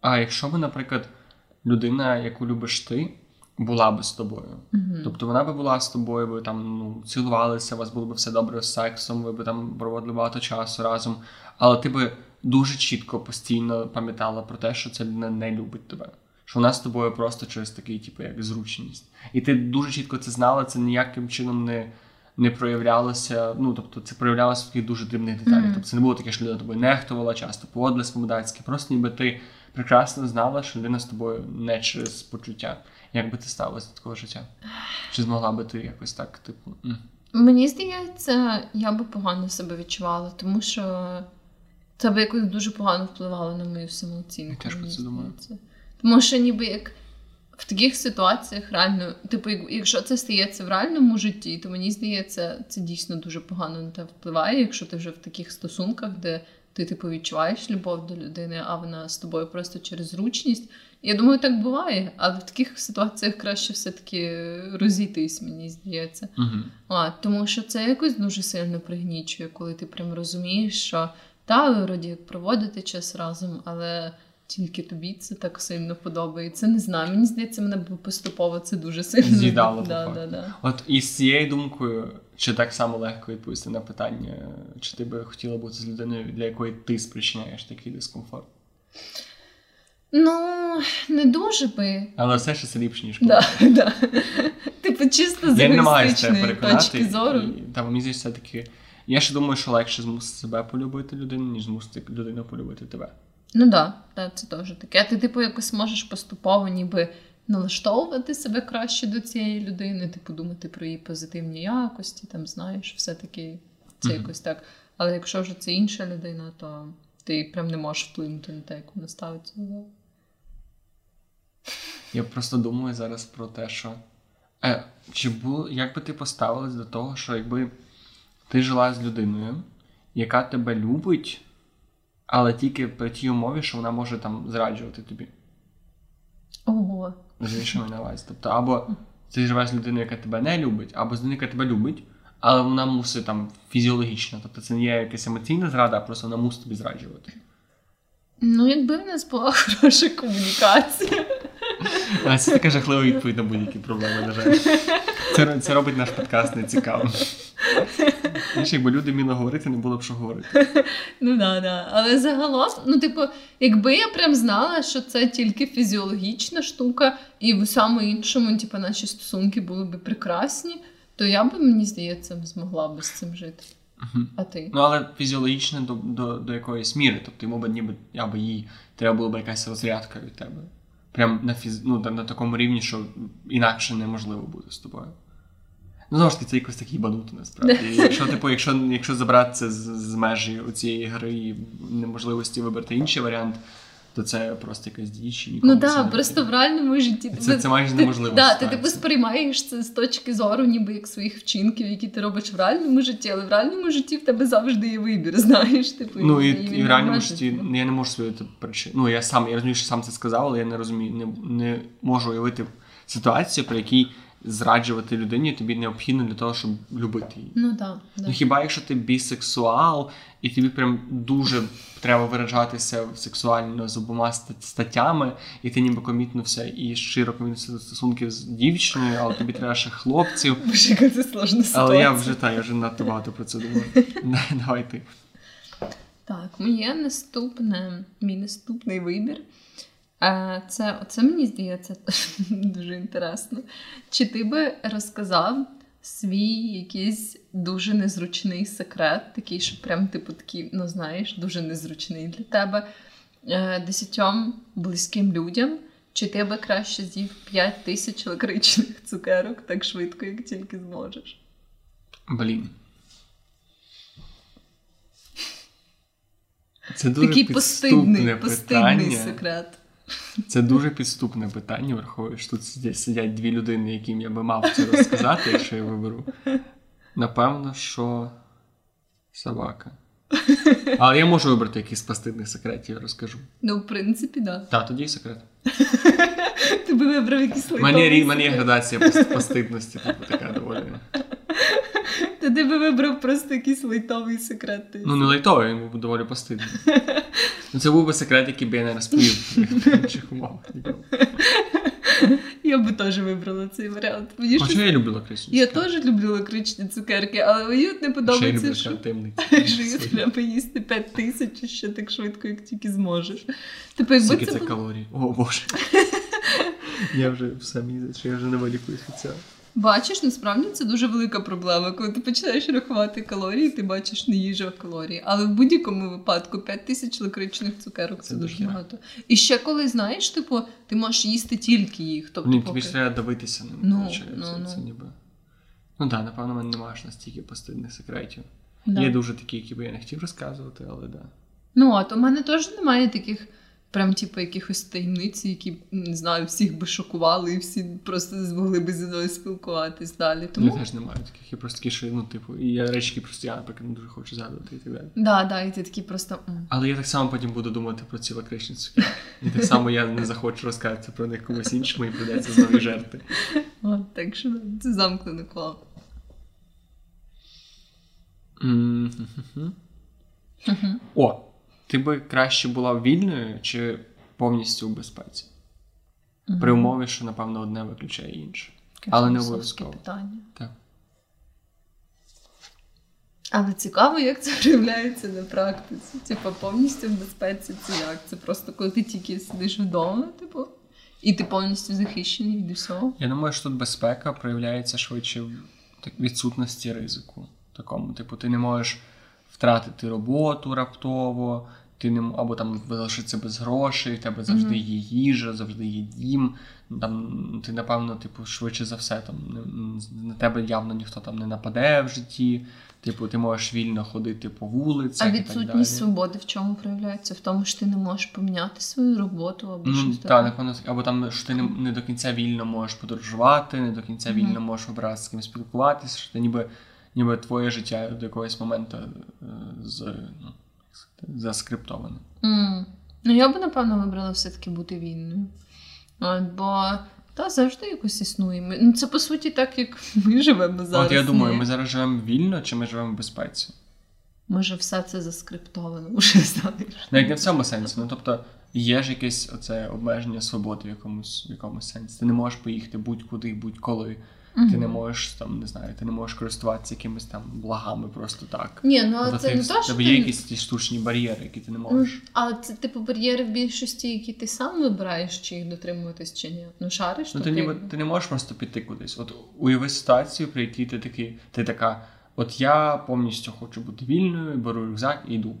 а якщо б, наприклад, людина, яку любиш ти, була би з тобою. Мгм. Тобто вона би була з тобою, ви там ну, цілувалися, у вас було б все добре з сексом, ви б там проводили багато часу разом. Але ти би дуже чітко постійно пам'ятала про те, що ця людина не любить тебе. Що вона з тобою просто через такий, типу, як зручність. І ти дуже чітко це знала, це ніяким чином не, не проявлялося. Ну, тобто, це проявлялося в таких дуже дрібних деталях. Мгм. Тобто це не було таке, що людина тобою нехтувала, часто поводилась по-мудацьки. Просто ніби ти прекрасно знала, що людина з тобою не через почуття. Як би ти ставилася до такого життя? Чи змогла би ти якось так, типу. Мені здається, я би погано себе відчувала, тому що це би якось дуже погано впливало на мою самооцінку. Я теж про це думаю. Тому що ніби як в таких ситуаціях реально, типу, якщо це стається в реальному житті, то мені здається, це дійсно дуже погано на тебе впливає, якщо ти вже в таких стосунках, де ти типу відчуваєш любов до людини, а вона з тобою просто через зручність. Я думаю, так буває, але в таких ситуаціях краще все-таки розійтись, мені здається. Мгм. А, тому що це якось дуже сильно пригнічує, коли ти прям розумієш, що та, вроді проводити час разом, але тільки тобі це так сильно подобається. Не знаю, мені здається, мене б поступово це дуже сильно З'їдало, да, да, да. От із цією думкою, чи так само легко відповісти на питання, чи ти би хотіла бути з людиною, для якої ти спричиняєш такий дискомфорт? Ну, не дуже би. Але все ще це ліпше, ніж Да, да. Типу, чисто з егоїстичної точки зору. І, та мені здається, все-таки. Я ще думаю, що легше змусити себе полюбити людину, ніж змусити людину полюбити тебе. Ну да, да, це теж таке. А ти, типу, якось можеш поступово ніби налаштовувати себе краще до цієї людини, типу думати про її позитивні якості, там знаєш, все-таки це Мгм. якось так. Але якщо вже це інша людина, то ти прям не можеш вплинути на те, як вона ставиться. Я просто думаю зараз про те, що. Е, чи було, як би ти поставилась до того, що якби ти жила з людиною, яка тебе любить, але тільки при тій умові, що вона може там зраджувати тобі. Ого. Я на увазі. Тобто, або ти живеш з людиною, яка тебе не любить, або з людиною, яка тебе любить, але вона мусить там фізіологічно. Тобто це не є якась емоційна зрада, а просто вона мусить тобі зраджувати. Ну, якби в нас була хороша комунікація. А це така жахлива відповідь на будь-які проблеми, на жаль. Це, це робить наш подкаст нецікавим. Якби люди вміли говорити, не було б що говорити. Ну да, да. Але загалом, ну, типу, якби я прям знала, що це тільки фізіологічна штука, і в усьому іншому, типу, наші стосунки були б прекрасні, то я б, мені здається, змогла би з цим жити. А ти? Ну, але фізіологічно до, до, до якоїсь міри. Тобто йому б ніби або їй треба було б якась розрядка від тебе. Прям на фіз... ну, на, на такому рівні, що інакше неможливо буде з тобою. Ну, знову ж таки, це якось такий банути насправді. Якщо, типу, якщо, якщо забрати це з, з межі цієї гри і неможливості вибрати інший варіант, то це просто якась діч. і Ну так, просто в реальному житті. Це- це майже ти- неможливо Да, ти типу сприймаєш це з точки зору, ніби як своїх вчинків, які ти робиш в реальному житті, але в реальному житті в тебе завжди є вибір, знаєш. Типу, Ну і, він і в реальному житті тебе. я не можу собі причину. Ну я сам я розумію, що сам це сказав, але я не розумію, не, не можу уявити ситуацію, при якій зраджувати людині тобі необхідно для того, щоб любити її. Ну так. Да, Ну хіба якщо ти бісексуал, і тобі прям дуже треба виражатися сексуально з обома статтями, і ти ніби комітнувся і щиро комітнувся стосунків з дівчиною, але тобі треба ще хлопців. Боже, яка це сложна ситуація. Але я вже та я вже надто багато про це думаю. Давай ти. Так, моє наступне, мій наступний вибір. Це, це мені здається дуже інтересно. Чи ти би розказав свій якийсь дуже незручний секрет, такий, що прям типу такий, ну знаєш, дуже незручний для тебе е, десятьом близьким людям? Чи ти би краще з'їв 5 тисяч лакричних цукерок так швидко, як тільки зможеш? Блін. Це дуже Такий постидний, постидний секрет. Це дуже підступне питання, враховуючи, що тут сидять, дві людини, яким я би мав це розказати, якщо я виберу. Напевно, що собака. Але я можу вибрати якийсь постидний секрет, я розкажу. Ну, в принципі, так. Да. Так, тоді секрет. Ти би вибрав якийсь У мене, є градація постидності, типу така доволі. Та ти би вибрав просто якийсь лайтовий секрет. Ну, не лайтовий, він був доволі постидний. Ну, це був би секрет, який би я не розповів в інших умовах. Я би теж вибрала цей варіант. Мені Хоча щось... я люблю лакричні Я теж люблю лакричні цукерки, але мені не я подобається, що, що... таємниці. треба їсти 5 тисяч і ще так швидко, як тільки зможеш. Типу, якби Скільки це це було... калорій? О боже. Я вже все мені що я вже не вилікуюсь від цього. Бачиш, насправді це дуже велика проблема. Коли ти починаєш рахувати калорії, ти бачиш не їжа, а калорії. Але в будь-якому випадку 5 тисяч лакричних цукерок це, Це дуже дохіра. багато. І ще коли знаєш, типу, ти можеш їсти тільки їх. Тобто, Ні, поки... тобі треба дивитися на Ну, ну, це, ну. це ніби. Ну так, напевно, мене немає настільки постійних секретів. Да. Є дуже такі, які би я не хотів розказувати, але да. Ну, от у мене теж немає таких, прям, типу, якихось таємниць, які, не знаю, всіх би шокували і всі просто не змогли би зі мною спілкуватись далі. Я теж не маю таких. Я просто такі, що, ну, типу, і я речі, які просто я, наприклад, не дуже хочу згадувати і так далі. да, да, і ти такий просто. Але я так само потім буду думати про ці лакричні. І так само я не захочу розказати про них комусь іншому і прийдеться знову жерти. От, так що це замкнене коло. О, ти би краще була вільною чи повністю у безпеці? При умові, що, напевно, одне виключає інше. Але не обов'язково. питання. Так. Але цікаво, як це проявляється на практиці. Типу, повністю в безпеці це як? Це просто коли ти тільки сидиш вдома, типу, і ти повністю захищений від усього. Я думаю, що тут безпека проявляється швидше в відсутності ризику. Такому, типу, ти не можеш втратити роботу раптово, ти не або там залишитися без грошей, в тебе завжди є їжа, завжди є дім. Там ти, напевно, типу, швидше за все, там на тебе явно ніхто там не нападе в житті. Типу, ти можеш вільно ходити по вулицях. А і так відсутність далі. свободи в чому проявляється? В тому, що ти не можеш поміняти свою роботу або Ну, щось так, напевно, або там, що ти не, не до кінця вільно можеш подорожувати, не до кінця Мгм. вільно можеш обирати з ким спілкуватися, що ти ніби ніби твоє життя до якогось моменту е, з, ну, заскриптоване. Mm. Ну, я би, напевно, вибрала все-таки бути вільною. От, бо та завжди якось існує. Ну, це по суті так, як ми живемо зараз. От я думаю, ми зараз живемо вільно чи ми живемо в безпеці? Може, все це заскриптовано, вже знаєш. Навіть не в цьому сенсі. Ну тобто є ж якесь оце обмеження свободи в якомусь, в якомусь сенсі. Ти не можеш поїхати будь-куди, будь-коли. Ти не можеш там, не знаю, ти не можеш користуватися якимись там благами просто так. Ні, ну а Тобто це ти- не то, що тебе є ти... якісь ті штучні бар'єри, які ти не можеш. Але це типу бар'єри в більшості, які ти сам вибираєш, чи їх дотримуватись, чи ні. Ну, шариш, Ну, ти, ніби, ти не можеш просто піти кудись. От уяви ситуацію, при якій ти такий, ти така, от я повністю хочу бути вільною, беру рюкзак і йду.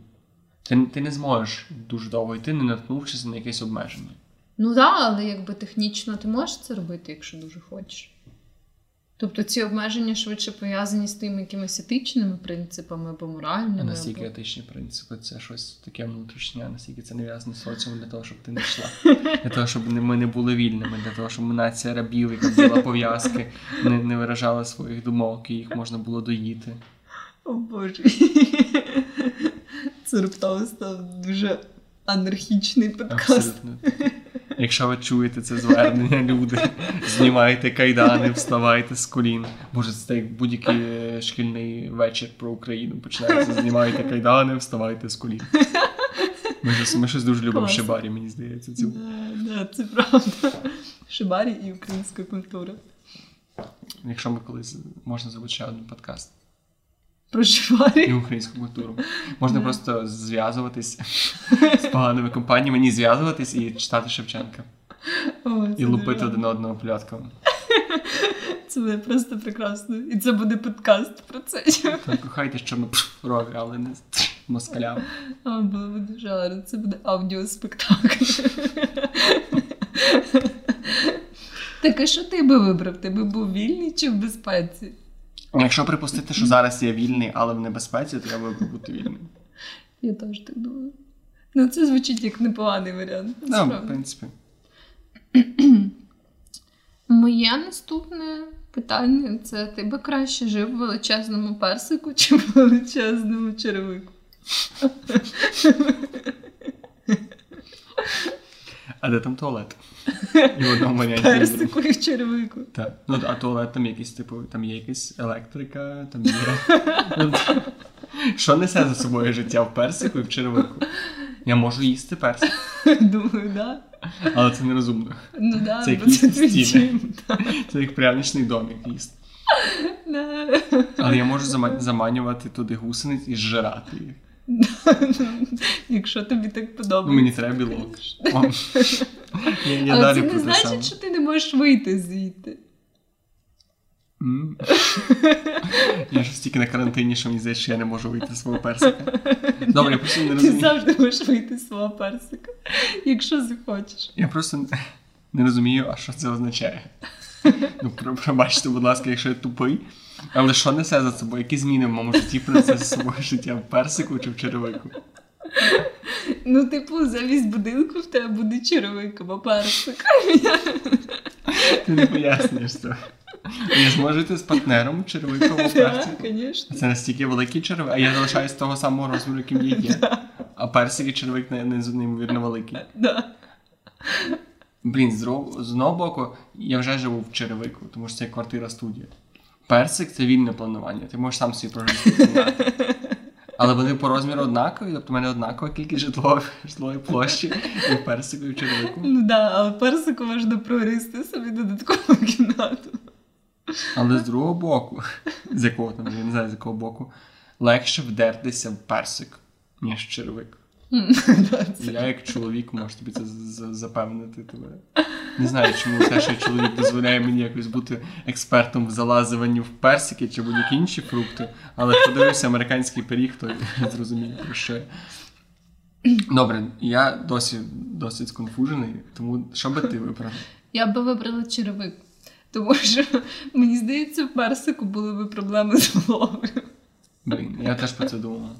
Ти, ти не зможеш дуже довго йти, не наткнувшись на якесь обмеження. Ну так, але якби технічно ти можеш це робити, якщо дуже хочеш. Тобто ці обмеження швидше пов'язані з тими якимись етичними принципами або моральними. А наскільки або... етичні принципи, це щось таке внутрішнє, а наскільки це з соціумом для того, щоб ти не йшла. Для того, щоб ми не були вільними, для того, щоб ми нація рабів, яка вділа пов'язки, не, не виражала своїх думок, і їх можна було доїти. О Боже. Це раптово став дуже анархічний подкаст. Абсолютно. Якщо ви чуєте це звернення, люди, знімайте кайдани, вставайте з колін. Боже, це як будь-який е, шкільний вечір про Україну починається. Знімайте кайдани, вставайте з колін. Ми, щось- ми щось дуже любимо в Шибарі, мені здається. Цю. Да, да, це правда. Шибарі і українська культура. Якщо ми колись можна зробити ще один подкаст Про і українську культуру. Можна Да. просто зв'язуватись з поганими компаніями, ні зв'язуватись і читати Шевченка. О, І лупити дуже- один одного плятками. Це буде просто прекрасно. І це буде подкаст про це. Так, кохайте чорнопрові, але не з москалями. О, було б дуже гарно. Це буде аудіоспектакль. Так, а що ти би вибрав? Ти би був вільний чи в безпеці? Якщо припустити, що зараз я вільний, але в небезпеці, то я виберу бути вільним. Я теж так думаю. Ну, це звучить як непоганий варіант. Ну, в принципі. Моє наступне питання це ти би краще жив в величезному персику чи в величезному черевику? А де там туалет? І в одному варіанті. Персику і в черевику. Так. Ну, а туалет там якийсь, типу, там є якась електрика, там є. Ну, Що несе за собою життя в персику і в черевику? Я можу їсти персик, Думаю, да. але це нерозумно. Ну да, Це це твій стіни. Це як пряничний домик їсти. Да. Але я можу заманювати туди гусениць і зжирати їх. Якщо тобі так Ну, подобається. мені треба білок. Я, я Але далі це не значить, що ти не можеш вийти звідти. Я ж стільки на карантині, що мені здається, що я не можу вийти з свого персика. Добре, я просто не розумію. Ти завжди можеш вийти з свого персика, якщо захочеш. Я просто не розумію, а що це означає. Ну, пробачте, будь ласка, якщо я тупий. Але що несе за собою? Які зміни в моєму житті принесе за собою життя в персику чи в черевику? Ну, типу, замість будинку в тебе буде черевик або персик. Ти не пояснюєш це. Зможу жити з партнером черевиком або Так, персику. Це настільки великий черевик, а я залишаюсь того самого розміру, яким я є. А персик і не неймовірно великий. Блін, з, з одного боку, я вже живу в черевику, тому що це квартира студія. Персик це вільне планування. Ти можеш сам собі прожити. Але вони по розміру однакові, тобто в мене однакова кількість житлової, житлової площі і в персику, і в черевику. Ну да, але персику можна прорісти собі додаткову кімнату. Але з другого боку, з якого там, я не знаю, з якого боку, легше вдертися в персик, ніж в черевик. Я, як чоловік, можу тобі це запевнити тебе. Не знаю, чому те, що чоловік дозволяє мені якось бути експертом в залазуванні в персики чи будь-які інші фрукти, але подивився американський пиріг, то я зрозумію, про що. Добре, я досі досить сконфужений, тому що би ти вибрав? Я би вибрала черевик. Тому що мені здається, в персику були би проблеми з головою. Блін, я теж про це думав.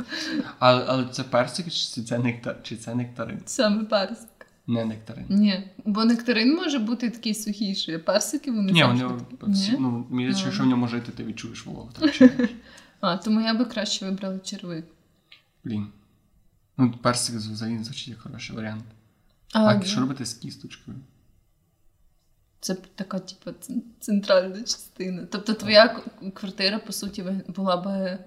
Але, але це персик, чи це нектар, чи це нектарин? Саме персик. Не нектарин. Ні, бо нектарин може бути такий сухіший, а персики вони Ні, вони всі, Ні? ну, мені здається, якщо в ньому жити, ти відчуєш вологу. Так. А, тому я би краще вибрала червик. Блін. Ну, персик взагалі не звучить як хороший варіант. А, А що робити з кісточкою? Це така, типу, центральна частина. Тобто твоя квартира, по суті, була б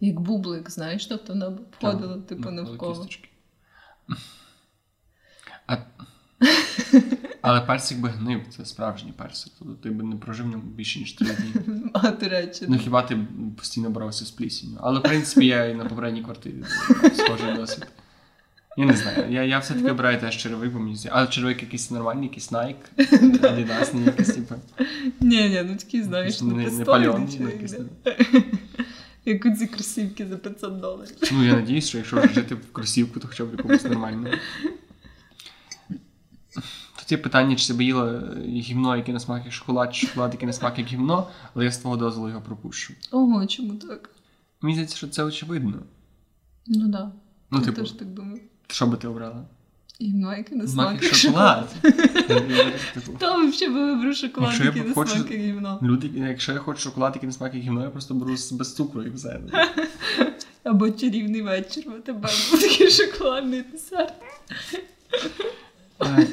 як бублик, знаєш, тобто вона б входила, Там, типу, навколо кісточки. А... Але персик би гнив, це справжній персик. Тобто ти б не прожив ньому більше, ніж три дні. А, до речі, Ну хіба ти постійно боровся з плісінню. Але в принципі я і на попередній квартирі схожий досвід. Я не знаю. Я, я все-таки обираю теж черевик, бо мені. Але черевик якийсь нормальний, якийсь Nike, Adidas, не якийсь типу. ні, ні, ну такі, знаєш, не, пальоний, ну, чоловік, якийсь. да. Як оці кросівки за 500 доларів. Ну я надіюсь, що якщо жити в кросівку, то хоча б якомусь нормальному. Тут є питання, чи ти би їла гімно, яке на смак як шоколад, чи шоколад, який на смак як гімно, але я з твого дозволу його пропущу. Ого, чому так? Мені здається, що це очевидно. Ну да. Ну, я типу, теж так думаю. що би ти обрала? Гімно, яке на Смак смак шоколад. Типу, Хто взагалі би вибрав шоколад, який на хочу- смак як гімно? Люди, якщо я хочу шоколад, який на смак як гімно, я просто беру без цукру і все. Або чарівний вечір, у тебе був такий шоколадний десерт. Е,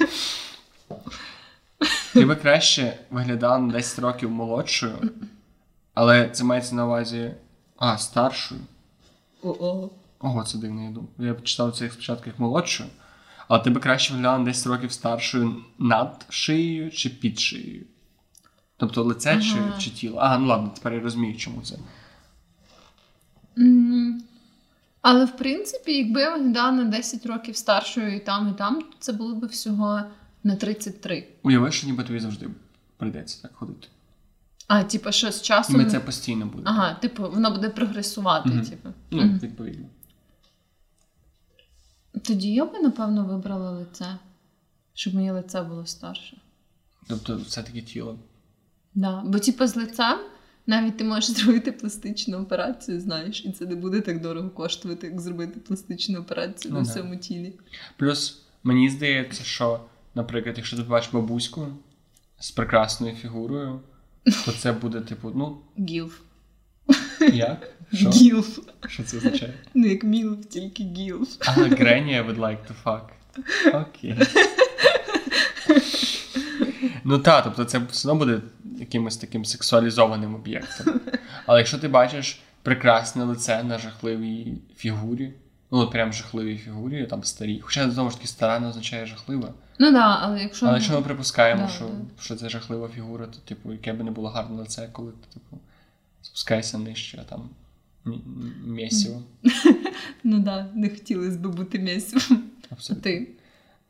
Ти би краще виглядала на 10 років молодшою, але це мається на увазі. А, старшою. О-о. Ого, це дивно, я думаю. Я читав це спочатку як молодшою. Але ти би краще виглядала на 10 років старшою над шиєю чи під шиєю. Тобто лице чи, Ага. чи тіло. А, ну ладно, тепер я розумію, чому це. М, Але в принципі, якби я виглядала на 10 років старшою і там, і там, то це було б всього на 33. Уяви, що ніби тобі завжди прийдеться так ходити. А, типу, що з часом. ми це постійно буде. Ага, типу, воно буде прогресувати, Мгм. типу. Ну, Мгм. відповідно. Тоді я би, напевно, вибрала лице, щоб моє лице було старше. Тобто, все-таки тіло. Да. Бо, типу, з лицем навіть ти можеш зробити пластичну операцію, знаєш, і це не буде так дорого коштувати, як зробити пластичну операцію Ну, на да. всьому тілі. Плюс мені здається, що, наприклад, якщо ти побачиш бабуську з прекрасною фігурою, то це буде, типу, ну, Гілф. як? Що? Гілф. Що це означає? Не як мілф, тільки гілф. А, Granny I would like to fuck. Окей. Ну так, тобто це все одно буде якимось таким сексуалізованим об'єктом. Але якщо ти бачиш прекрасне лице на жахливій фігурі, ну от прям жахливій фігурі, там старій. Хоча знову ж таки стара не означає жахлива. Ну так, да, але якщо. Але якщо ми припускаємо, Да, що, да. що це жахлива фігура, то типу, яке би не було гарне лице, коли ти типу, спускаєшся нижче, а там м- м- місіво. Ну так, да, не хотілося б бути. Абсолютно. ти?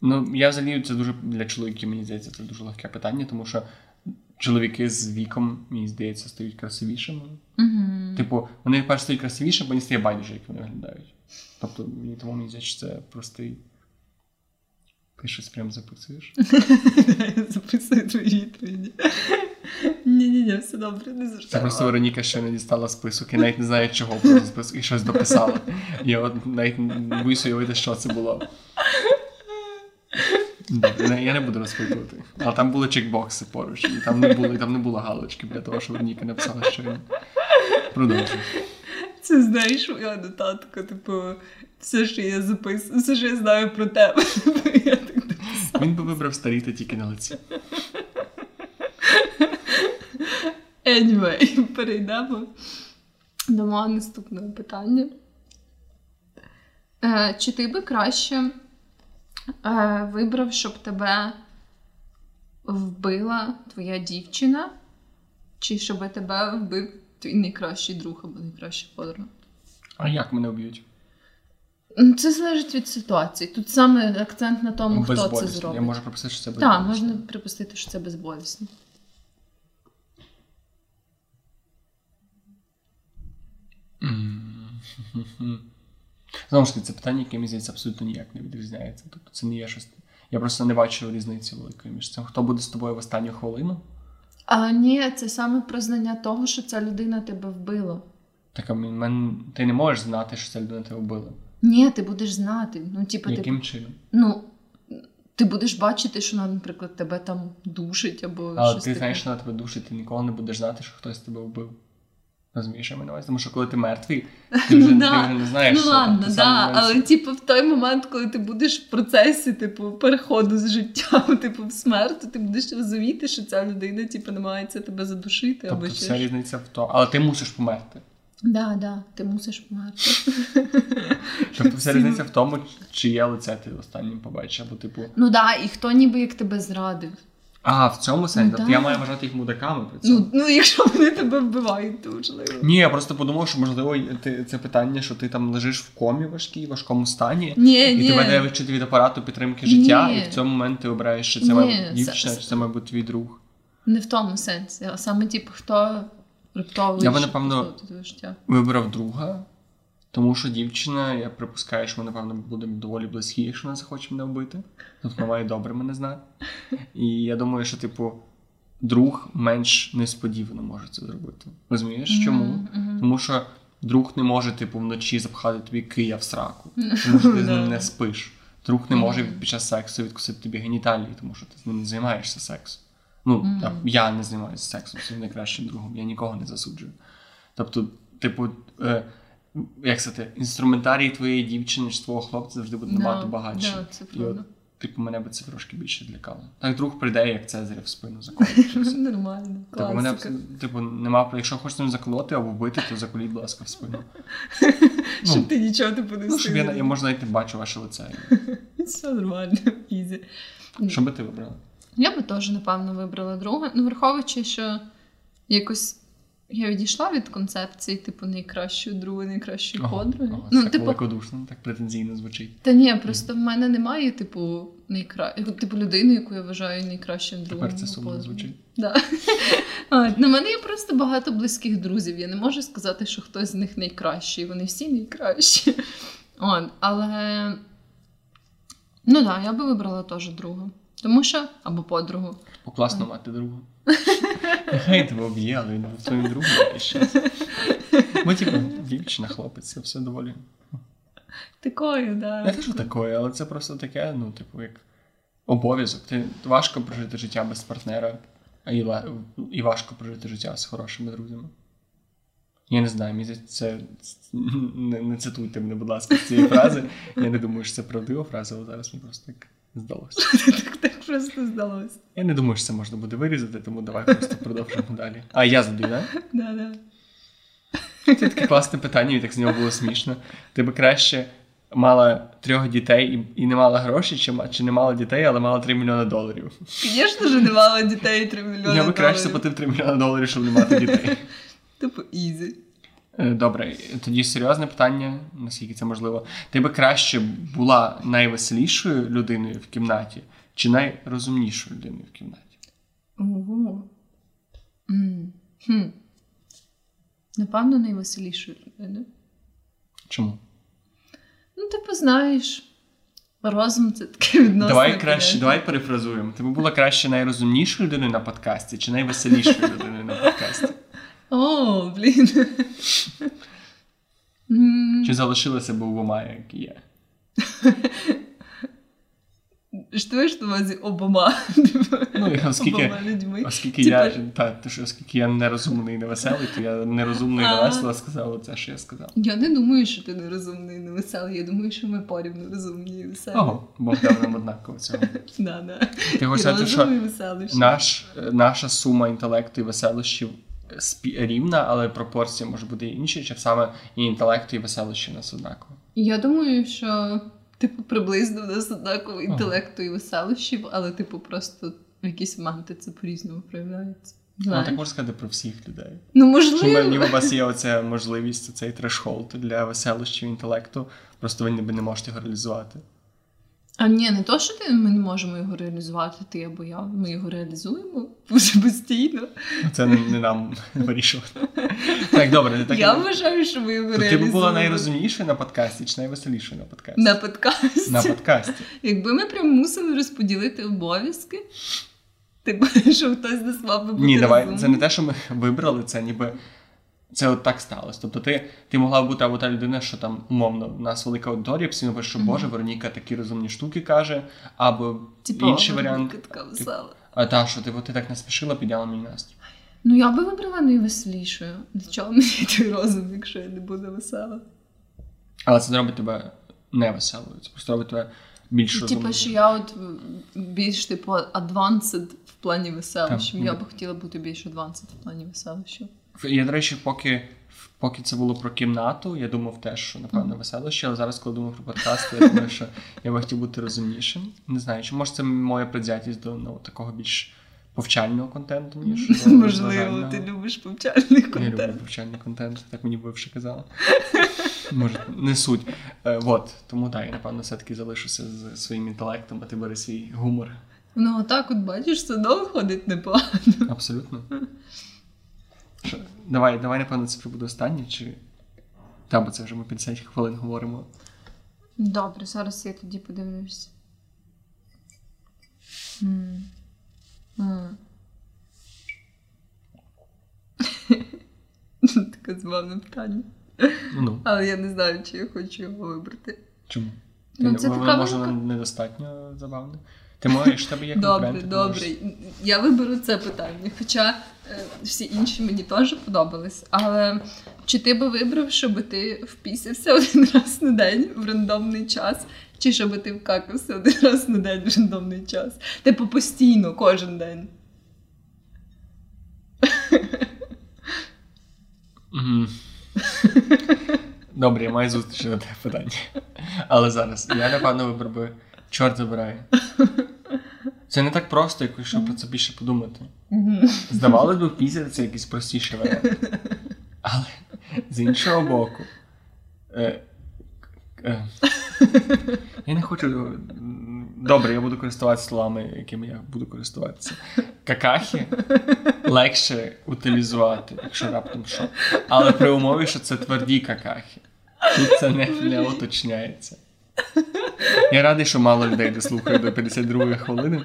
Ну, я взагалі це дуже для чоловіків, мені здається, це дуже легке питання, тому що чоловіки з віком, мені здається, стають красивішими. Угу. Типу, вони перш стають красивішими, бо не стає байдуже, як вони виглядають. Тобто, мені тому мені здається, що це простий. Ти щось прям записуєш? Я записую твої відповіді. Ні-ні-ні, все добре, не Це просто Вероніка ще не дістала список і навіть не знає, чого просто список і щось дописала. Я от навіть не боюся уявити, що це було. Добре, я не буду розпитувати. Але там були чекбокси поруч, і там не було, і там не було галочки для того, щоб Вероніка написала, що він. Продовжуй. Це знаєш, моя нотатка, типу, все, що я записую, все, що я знаю про тебе. Я так. Він би вибрав старіти тільки на лиці. Anyway, перейдемо до мого наступного питання. Е, чи ти би краще е, вибрав, щоб тебе вбила твоя дівчина, чи щоб тебе вбив твій найкращий друг або найкраща подруга? А як мене вб'ють? Ну, Це залежить від ситуації. Тут саме акцент на тому, хто це зробить. Я можу прописати, що це безболісно. Так, можна припустити, що це безболісно. Знову ж таки, це питання, яке мені здається абсолютно ніяк не відрізняється. Тобто це не є щось. Я просто не бачу різниці великої між цим. Хто буде з тобою в останню хвилину? А ні, це саме признання того, що ця людина тебе вбила. Так, а мен, ти не можеш знати, що ця людина тебе вбила. Ні, ти будеш знати. Ну, типу, ти, чином? ну, ти будеш бачити, що вона, наприклад, тебе там душить або Але щось ти таке. знаєш, що вона тебе душить, ти ніколи не будеш знати, що хтось тебе вбив. Розумієш, я увазі? Тому що коли ти мертвий, ти вже, Да. ти вже не знаєш. Ну що ладно, там. Да, але типу в той момент, коли ти будеш в процесі, типу, переходу з життя, типу, в смерть, то ти будеш розуміти, що ця людина, типу, намагається тебе задушити Тобто ще. вся різниця в тому. Але ти мусиш померти. Да, да, ти мусиш померти. Тобто вся різниця в тому, чиє лице ти останнім побачиш, або типу. Ну да, і хто ніби як тебе зрадив. А, в цьому сенсі. Ну, Тобто я маю вважати їх мудаками при цьому. Ну, ну якщо вони тебе вбивають, то можливо. Ні, я просто подумав, що можливо ти, це питання, що ти там лежиш в комі важкій, важкому стані, Ні, і ні. тебе треба відчути від апарату підтримки життя, Ні. і в цьому момент ти обираєш, чи це має дівчина, чи це має бути твій друг. Не в тому сенсі, а саме, типу, хто раптово Я би, напевно. Вибрав друга, тому що дівчина, я припускаю, що ми, напевно, будемо доволі близькі, якщо вона захоче мене вбити. Тобто вона має добре мене знати. І я думаю, що, типу, друг менш несподівано може це зробити. Розумієш, чому? Мгм. Тому що друг не може, типу, вночі запхати тобі кия в сраку, тому що ти з ним не спиш. Друг не може під час сексу відкусити тобі геніталії, тому що ти з ним не займаєшся сексом. Ну, так, я не займаюся сексом своїм найкращим другом, я нікого не засуджую. Тобто, типу, е, як сказати, інструментарій твоєї дівчини чи твого хлопця завжди буде набагато Да, багатший. да, це І правда. от, типу, мене би це трошки більше злякало. Так друг прийде, як Цезаря в спину заколить. Нормально. Типу, мене типу, нема, якщо хочете заколоти або вбити, то заколіть, будь ласка, в спину. Щоб ти нічого типу не Ну, щоб я, я може навіть не бачу ваше лице. Все нормально, easy. Що би ти вибрала? Я би теж, напевно, вибрала друга. Ну, враховуючи, що якось я відійшла від концепції, типу, найкращої друга, найкращої подруги. Ага, ну, так типу, великодушно, так претензійно звучить. та ні, просто в мене немає, типу, найкра... типу, людини, яку я вважаю найкращим другом. Тепер це сумно звучить. Да. На мене є просто багато близьких друзів. Я не можу сказати, що хтось з них найкращий. Вони всі найкращі. От, але ну так, да, я би вибрала теж другу. Тому що або подругу. Бо класно мати друга. Нехай тебе об'є, але він був твоїм другом якийсь час. Бо, типу, дівчина, хлопець, це все доволі. Такою, да. Не те, що таке, але це просто таке, ну, типу, як обов'язок. Ти важко прожити життя без партнера, а і, і важко прожити життя з хорошими друзями. Я не знаю, мені це не, не цитуйте мене, будь ласка, з цієї фрази. Я не думаю, що це правдива фраза, але зараз мені просто так здалося. Просто здалося. Я не думаю, що це можна буде вирізати, тому давай просто продовжимо далі. А я задаю, так? Да, да. Це таке класне питання, і так з нього було смішно. Ти би краще мала трьох дітей і, не мала грошей, чи, чи не мала дітей, але мала 3 мільйони доларів. Звісно ж, не мала дітей 3 мільйони. Я би краще заплатив 3 мільйони доларів, щоб не мати дітей. Типу, easy. Е, Добре, тоді серйозне питання, наскільки це можливо. Ти би краще була найвеселішою людиною в кімнаті, чи найрозумнішою людиною в кімнаті? Хм. Напевно, найвеселішою людиною. Чому? Ну, типу, знаєш, розум це таке відносне. давай краще, давай перефразуємо. Ти була краще найрозумнішою людиною на подкасті, чи найвеселішою людиною на подкасті? О, блін. Чи залишилася б обома, як є? Що маєш на увазі обома? Ну, оскільки, Обома людьми. оскільки Типа- я та, то, що, оскільки я нерозумний і невеселий, то я нерозумний і невесело сказав це, що я сказав. Я не думаю, що ти нерозумний і невеселий. Я думаю, що ми порівну розумні і веселі. Ого, Бог дав нам однаково цього. Да, да. Ти хочеш сказати, що наш, наша сума інтелекту і веселощів рівна, але пропорція може бути інша, чи саме і інтелекту і веселощі у нас однаково. Я думаю, що типу приблизно в нас однаково інтелекту і веселощів, але типу просто в якісь моменти це по-різному проявляється. Ну, так можна сказати про всіх людей. Ну, Що можливо. ніби у вас є оця можливість, цей трешхолд для веселощів інтелекту, просто ви ніби не можете його реалізувати. А ні, не то, що ти, ми не можемо його реалізувати, ти або я. Ми його реалізуємо постійно. Це не, не нам вирішувати. Так, добре, не так. я вважаю, що ми його То ти б була найрозумнішою на подкасті чи найвеселішою на подкасті? на подкасті. На подкасті. Якби ми прям мусили розподілити обов'язки, типу, щоб хтось з нас би бути Ні, давай, розумним. це не те, що ми вибрали, це ніби. Це от так сталося. Тобто ти, ти могла б бути або та людина, що там умовно в нас велика аудиторія, постійно пише, що Боже, Вероніка такі розумні штуки каже, або Типу, інший варіант. така весела. А та, що ти, ти так не спішила, підняла мій настрій. Ну, я би вибрала найвеселішою. Для чого мені той розум, якщо я не буду весела? Але це не робить тебе невеселою. Це просто робить тебе більш Типу, що я от більш типу advanced в плані веселощів. Я би хотіла бути більш advanced в плані веселощів. Я, до речі, поки, поки це було про кімнату, я думав теж, що напевно веселище, але зараз, коли думаю про подкасти, я думаю, що я би хотів бути розумнішим. Не знаю, чи може це моя предвзятість до ну, такого більш повчального контенту, ніж Можливо, ти любиш повчальний контент. Я люблю повчальний контент, так мені бивши казала. Може, не суть. Е, от, тому так, я напевно все-таки залишуся з своїм інтелектом, а ти бери свій гумор. Ну, отак, от бачиш, все одно виходить непогано. Абсолютно. Давай, давай, напевно, це буде останнє, чи. Та, бо це вже ми 50 хвилин говоримо. Добре, зараз я тоді. М. М. Таке забавне питання. Ну, Але я не знаю, чи я хочу його вибрати. чому? Ну, Ти- це воно, така може, велика- недостатньо забавне. Ти в тебе є Добре, добре. Я виберу це питання. Хоча е, всі інші мені теж подобались. Але чи ти би вибрав, щоб ти впісявся один раз на день в рандомний час, чи щоб ти вкакався один раз на день в рандомний час? Типу постійно, кожен день. Добре, я маю зустріч на те питання. Але зараз я напевно вибрав би чорт забирає. Це не так просто, якщо про це більше подумати. Здавалось би, після це якийсь простіший варіант. Але з іншого боку. Е, е, я не хочу. Добре, я буду користуватися словами, якими я буду користуватися. Какахи легше утилізувати, якщо раптом що. Але при умові, що це тверді какахи. Тут це не, не уточняється. Я радий, що мало людей дослухає до 52 хвилини.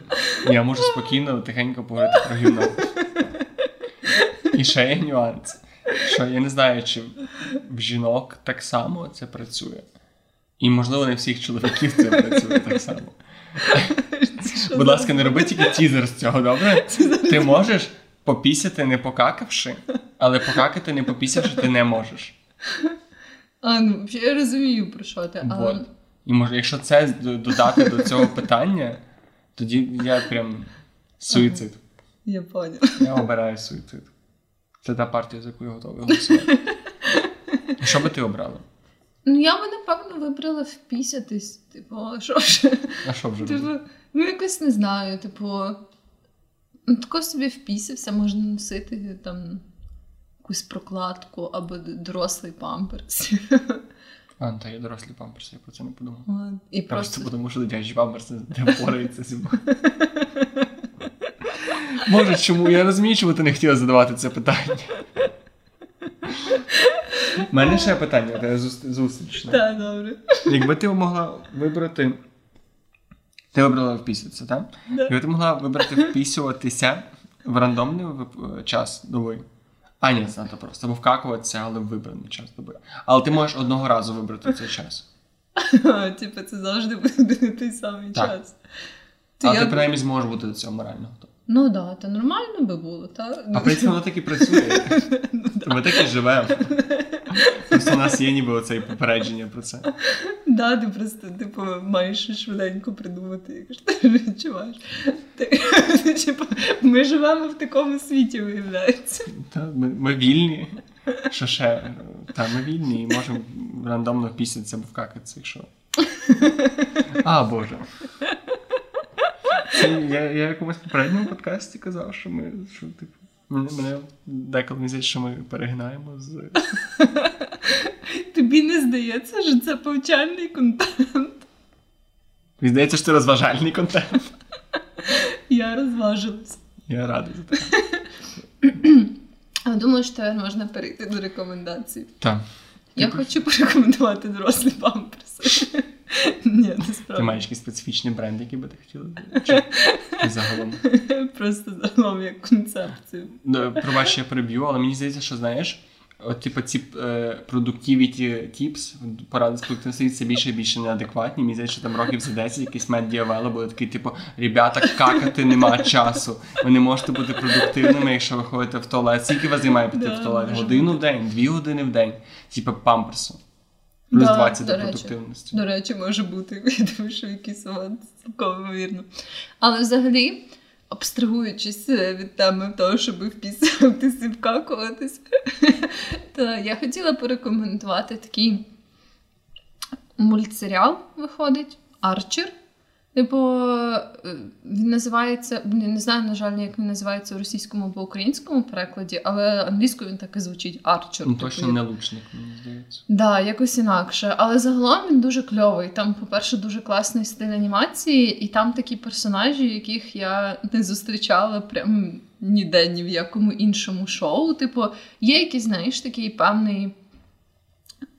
Я можу спокійно, тихенько поговорити про гівно. І ще є нюанс. Що я не знаю, чи в жінок так само це працює. І, можливо, не всіх чоловіків це працює так само. Будь ласка, не роби тільки тізер з цього, добре? Ти можеш попісяти не покакавши, але покакати не попісявши ти не можеш. А, ну, я розумію, про що ти. Але... І може, якщо це додати до цього питання, тоді я прям суїцид. Я поняла. Я обираю суїцид. Це та партія, за яку я готовий голосувати. Що би ти обрала? Ну, я би, напевно, вибрала впісятись. Типу, а що ж? А що вже? Типу, ну якось не знаю, типу, ну тако собі впісявся, можна носити там якусь прокладку або дорослий памперс. А, ну, та є дорослі памперси, я про це не подумав. От, І Просто просто тому, що дитячі памперси не впораються зі мною. Може, чому? Я розумію, чому ти не хотіла задавати це питання. У мене ще питання, тебе зустрічне. Так, добре. Якби ти могла вибрати. Ти вибрала впісюватися, так? Да. Якби ти могла вибрати впісюватися в рандомний час доби. А, ні, це надто просто. Бо вкакуватися, але в вибраний час доби. Але ти можеш одного разу вибрати цей час. Типу, це завжди буде не той самий час. То я ти принаймні зможеш бути до цього морально. Ну да, то нормально би було, так? А принципі, воно так і працює. Ну, Ми так і живемо. Просто у нас є ніби оце попередження про це. Да, ти просто типу, маєш швиденько придумати, якщо ти відчуваєш. Ти, типу, ми живемо в такому світі, виявляється. Та, ми, вільні. Що ще? Та, ми вільні і можемо рандомно пісятися або вкакатися, якщо. А, Боже. Я, я якомусь попередньому подкасті казав, що ми. Що, типу, мене, деколи здається, що ми перегинаємо з. Тобі не здається, що це повчальний контент. Мені здається, що це розважальний контент. Я розважилась. Я радий за. А думаю, що тепер можна перейти до рекомендацій. Так. Я Ти- хочу порекомендувати дорослі памперси. Ні, не справді. Ти маєш якийсь специфічний бренд, який би ти хотіла? Чи загалом? Просто загалом як концепцію. Ну, Пробач, я переб'ю, але мені здається, що знаєш, от, типу, ці е, productivity tips, поради з продуктивності, це більше і більше неадекватні. Мені здається, що там років за 10 якийсь медіавело буде такий, типу, ребята, какати нема часу. Ви не можете бути продуктивними, якщо ви ходите в туалет. Скільки вас займає піти Да, в туалет? Годину в день, дві години в день. Типу памперсу. Плюс Да, 20 до до речі. продуктивності. До речі, може бути. Я думаю, що якийсь момент цілком вірно. Але взагалі, абстрагуючись е, від теми того, щоб впісуватись і вкакуватись, то я хотіла порекомендувати такий мультсеріал виходить Арчер. Типу, е, він називається, блін, не знаю, на жаль, як він називається в російському або українському перекладі, але англійською він так і звучить Арчер. Ну, типу, точно не лучник, мені здається. Да, якось інакше. Але загалом він дуже кльовий. Там, по-перше, дуже класний стиль анімації, і там такі персонажі, яких я не зустрічала прям ніде, ні в якому іншому шоу. Типу, є якийсь, знаєш, такий певний,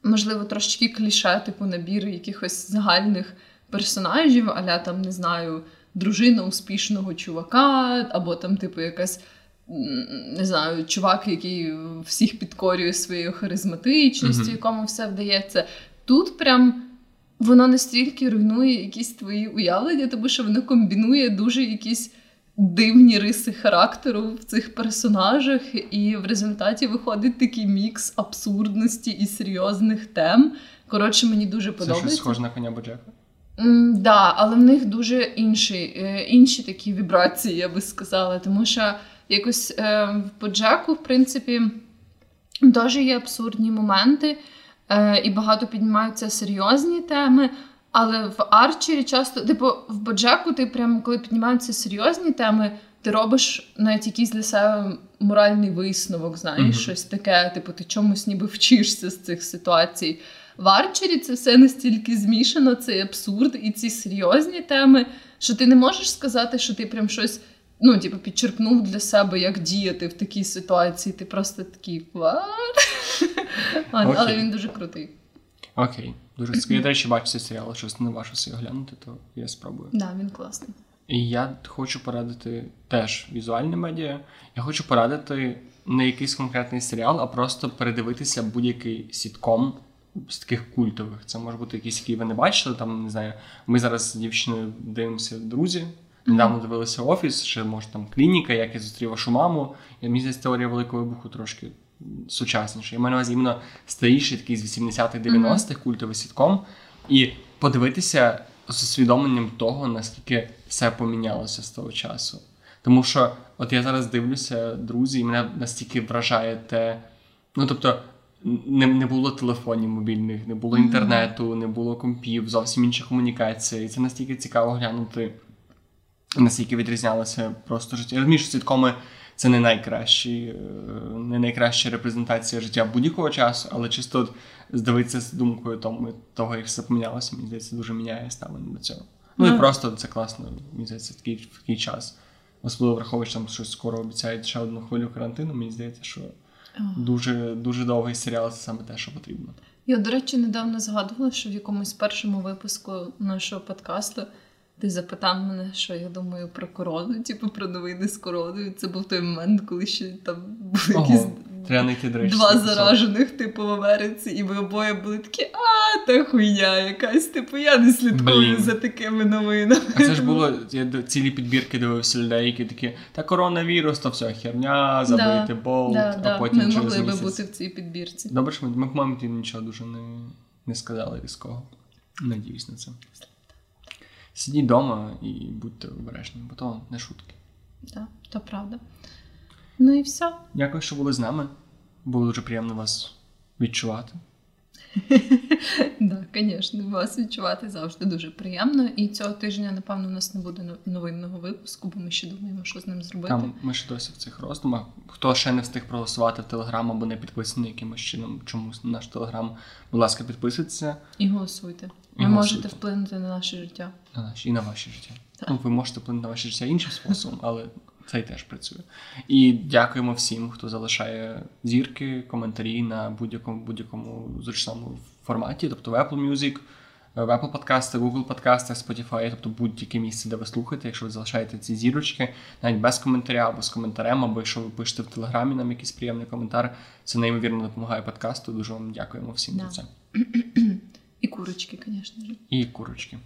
можливо, трошечки кліше, типу набір якихось загальних персонажів, аля там, не знаю, дружина успішного чувака, або там, типу, якась. Не знаю, чувак, який всіх підкорює своєю харизматичністю, Мгм. якому все вдається. Тут прям воно настільки руйнує якісь твої уявлення, тому що воно комбінує дуже якісь дивні риси характеру в цих персонажах, і в результаті виходить такий мікс абсурдності і серйозних тем. Коротше, мені дуже Це щось подобається. схоже на коня Боджека. М, Да, але в них дуже інші, е, інші такі вібрації, я би сказала. Тому що якось е, в Боджеку, в принципі, теж є абсурдні моменти, е, і багато піднімаються серйозні теми. Але в Арчері часто, типу, в Боджеку ти прямо коли піднімаються серйозні теми, ти робиш навіть якийсь для себе моральний висновок, знаєш, Мгм. щось таке, типу, ти чомусь ніби вчишся з цих ситуацій. В Арчері це все настільки змішано, цей абсурд і ці серйозні теми, що ти не можеш сказати, що ти прям щось. Ну, типу, підчерпнув для себе, як діяти в такій ситуації. Ти просто такий «What?». Ладно, Але він дуже крутий. Окей. Дуже цікаво. Я, до речі, бачу цей серіал, щось не важко його глянути, то я спробую. Да, він класний. І я хочу порадити теж візуальне медіа. Я хочу порадити не якийсь конкретний серіал, а просто передивитися будь-який сітком з таких культових. Це може бути якийсь, який ви не бачили. Там не знаю. Ми зараз з дівчиною дивимося друзі. Недавно дивилися офіс, ще може там клініка, як я зустрів вашу маму. І мені здається, теорія великого вибуху трошки сучасніше. Я маю на увазі іменно старіший такий з 80-х 90-х культовий сітком. І подивитися з усвідомленням того, наскільки все помінялося з того часу. Тому що, от я зараз дивлюся, друзі, і мене настільки вражає те. Ну тобто, не, не було телефонів мобільних, не було інтернету, не було компів, зовсім інша комунікація. І це настільки цікаво глянути, наскільки відрізнялося просто життя. Я розумію, що сіткоми це не найкращі, е, не найкраща репрезентація життя будь-якого часу, але чисто здивитися з думкою тому, того, як все помінялося, мені здається, дуже міняє ставлення до цього. Ну і Ну. просто це класно, мені здається, такий, такий час. Особливо враховуючи там, що скоро обіцяють ще одну хвилю карантину, мені здається, що дуже, дуже довгий серіал це саме те, що потрібно. Я, до речі, недавно згадувала, що в якомусь першому випуску нашого подкасту ти запитав мене, що я думаю про корону, типу про новини з короною. Це був той момент, коли ще там були якісь Ого, треба знайти до речі. два заражених, типу, в Америці, і ми обоє були такі, а, та хуйня якась, типу, я не слідкую Блін. за такими новинами. А це ж було, я цілі підбірки дивився людей, які такі, та коронавірус, то все херня, забити болт, да, а да. потім Ми через могли би місяць. бути в цій підбірці. Добре, що ми, ми по-моєму, нічого дуже не, не сказали різкого. Надіюсь на це. Сидіть вдома і будьте обережні, бо то не шутки. Так, то правда. Ну і все. Дякую, що були з нами. Було дуже приємно вас відчувати. Так, звісно, вас відчувати завжди дуже приємно. І цього тижня, напевно, у нас не буде новинного випуску, бо ми ще думаємо, що з ним зробити. Там ми ще досі в цих роздумах. Хто ще не встиг проголосувати в Телеграм або не підписаний якимось чином чомусь на наш Телеграм, будь ласка, підписуйтеся І голосуйте. Ви можете вплинути на наше життя. на наші і на ваше життя. Ну, ви можете вплинути на ваше життя іншим способом, але цей теж працює. І дякуємо всім, хто залишає зірки, коментарі на будь-якому будь-якому зручному форматі, тобто в Apple Music, в Apple подкастах, Google подкастах, Spotify, тобто будь-яке місце, де ви слухаєте, якщо ви залишаєте ці зірочки, навіть без коментаря або з коментарем, або якщо ви пишете в телеграмі нам якийсь приємний коментар, це неймовірно допомагає подкасту. Дуже вам дякуємо всім Да. за це. І курочки, звісно. І курочки.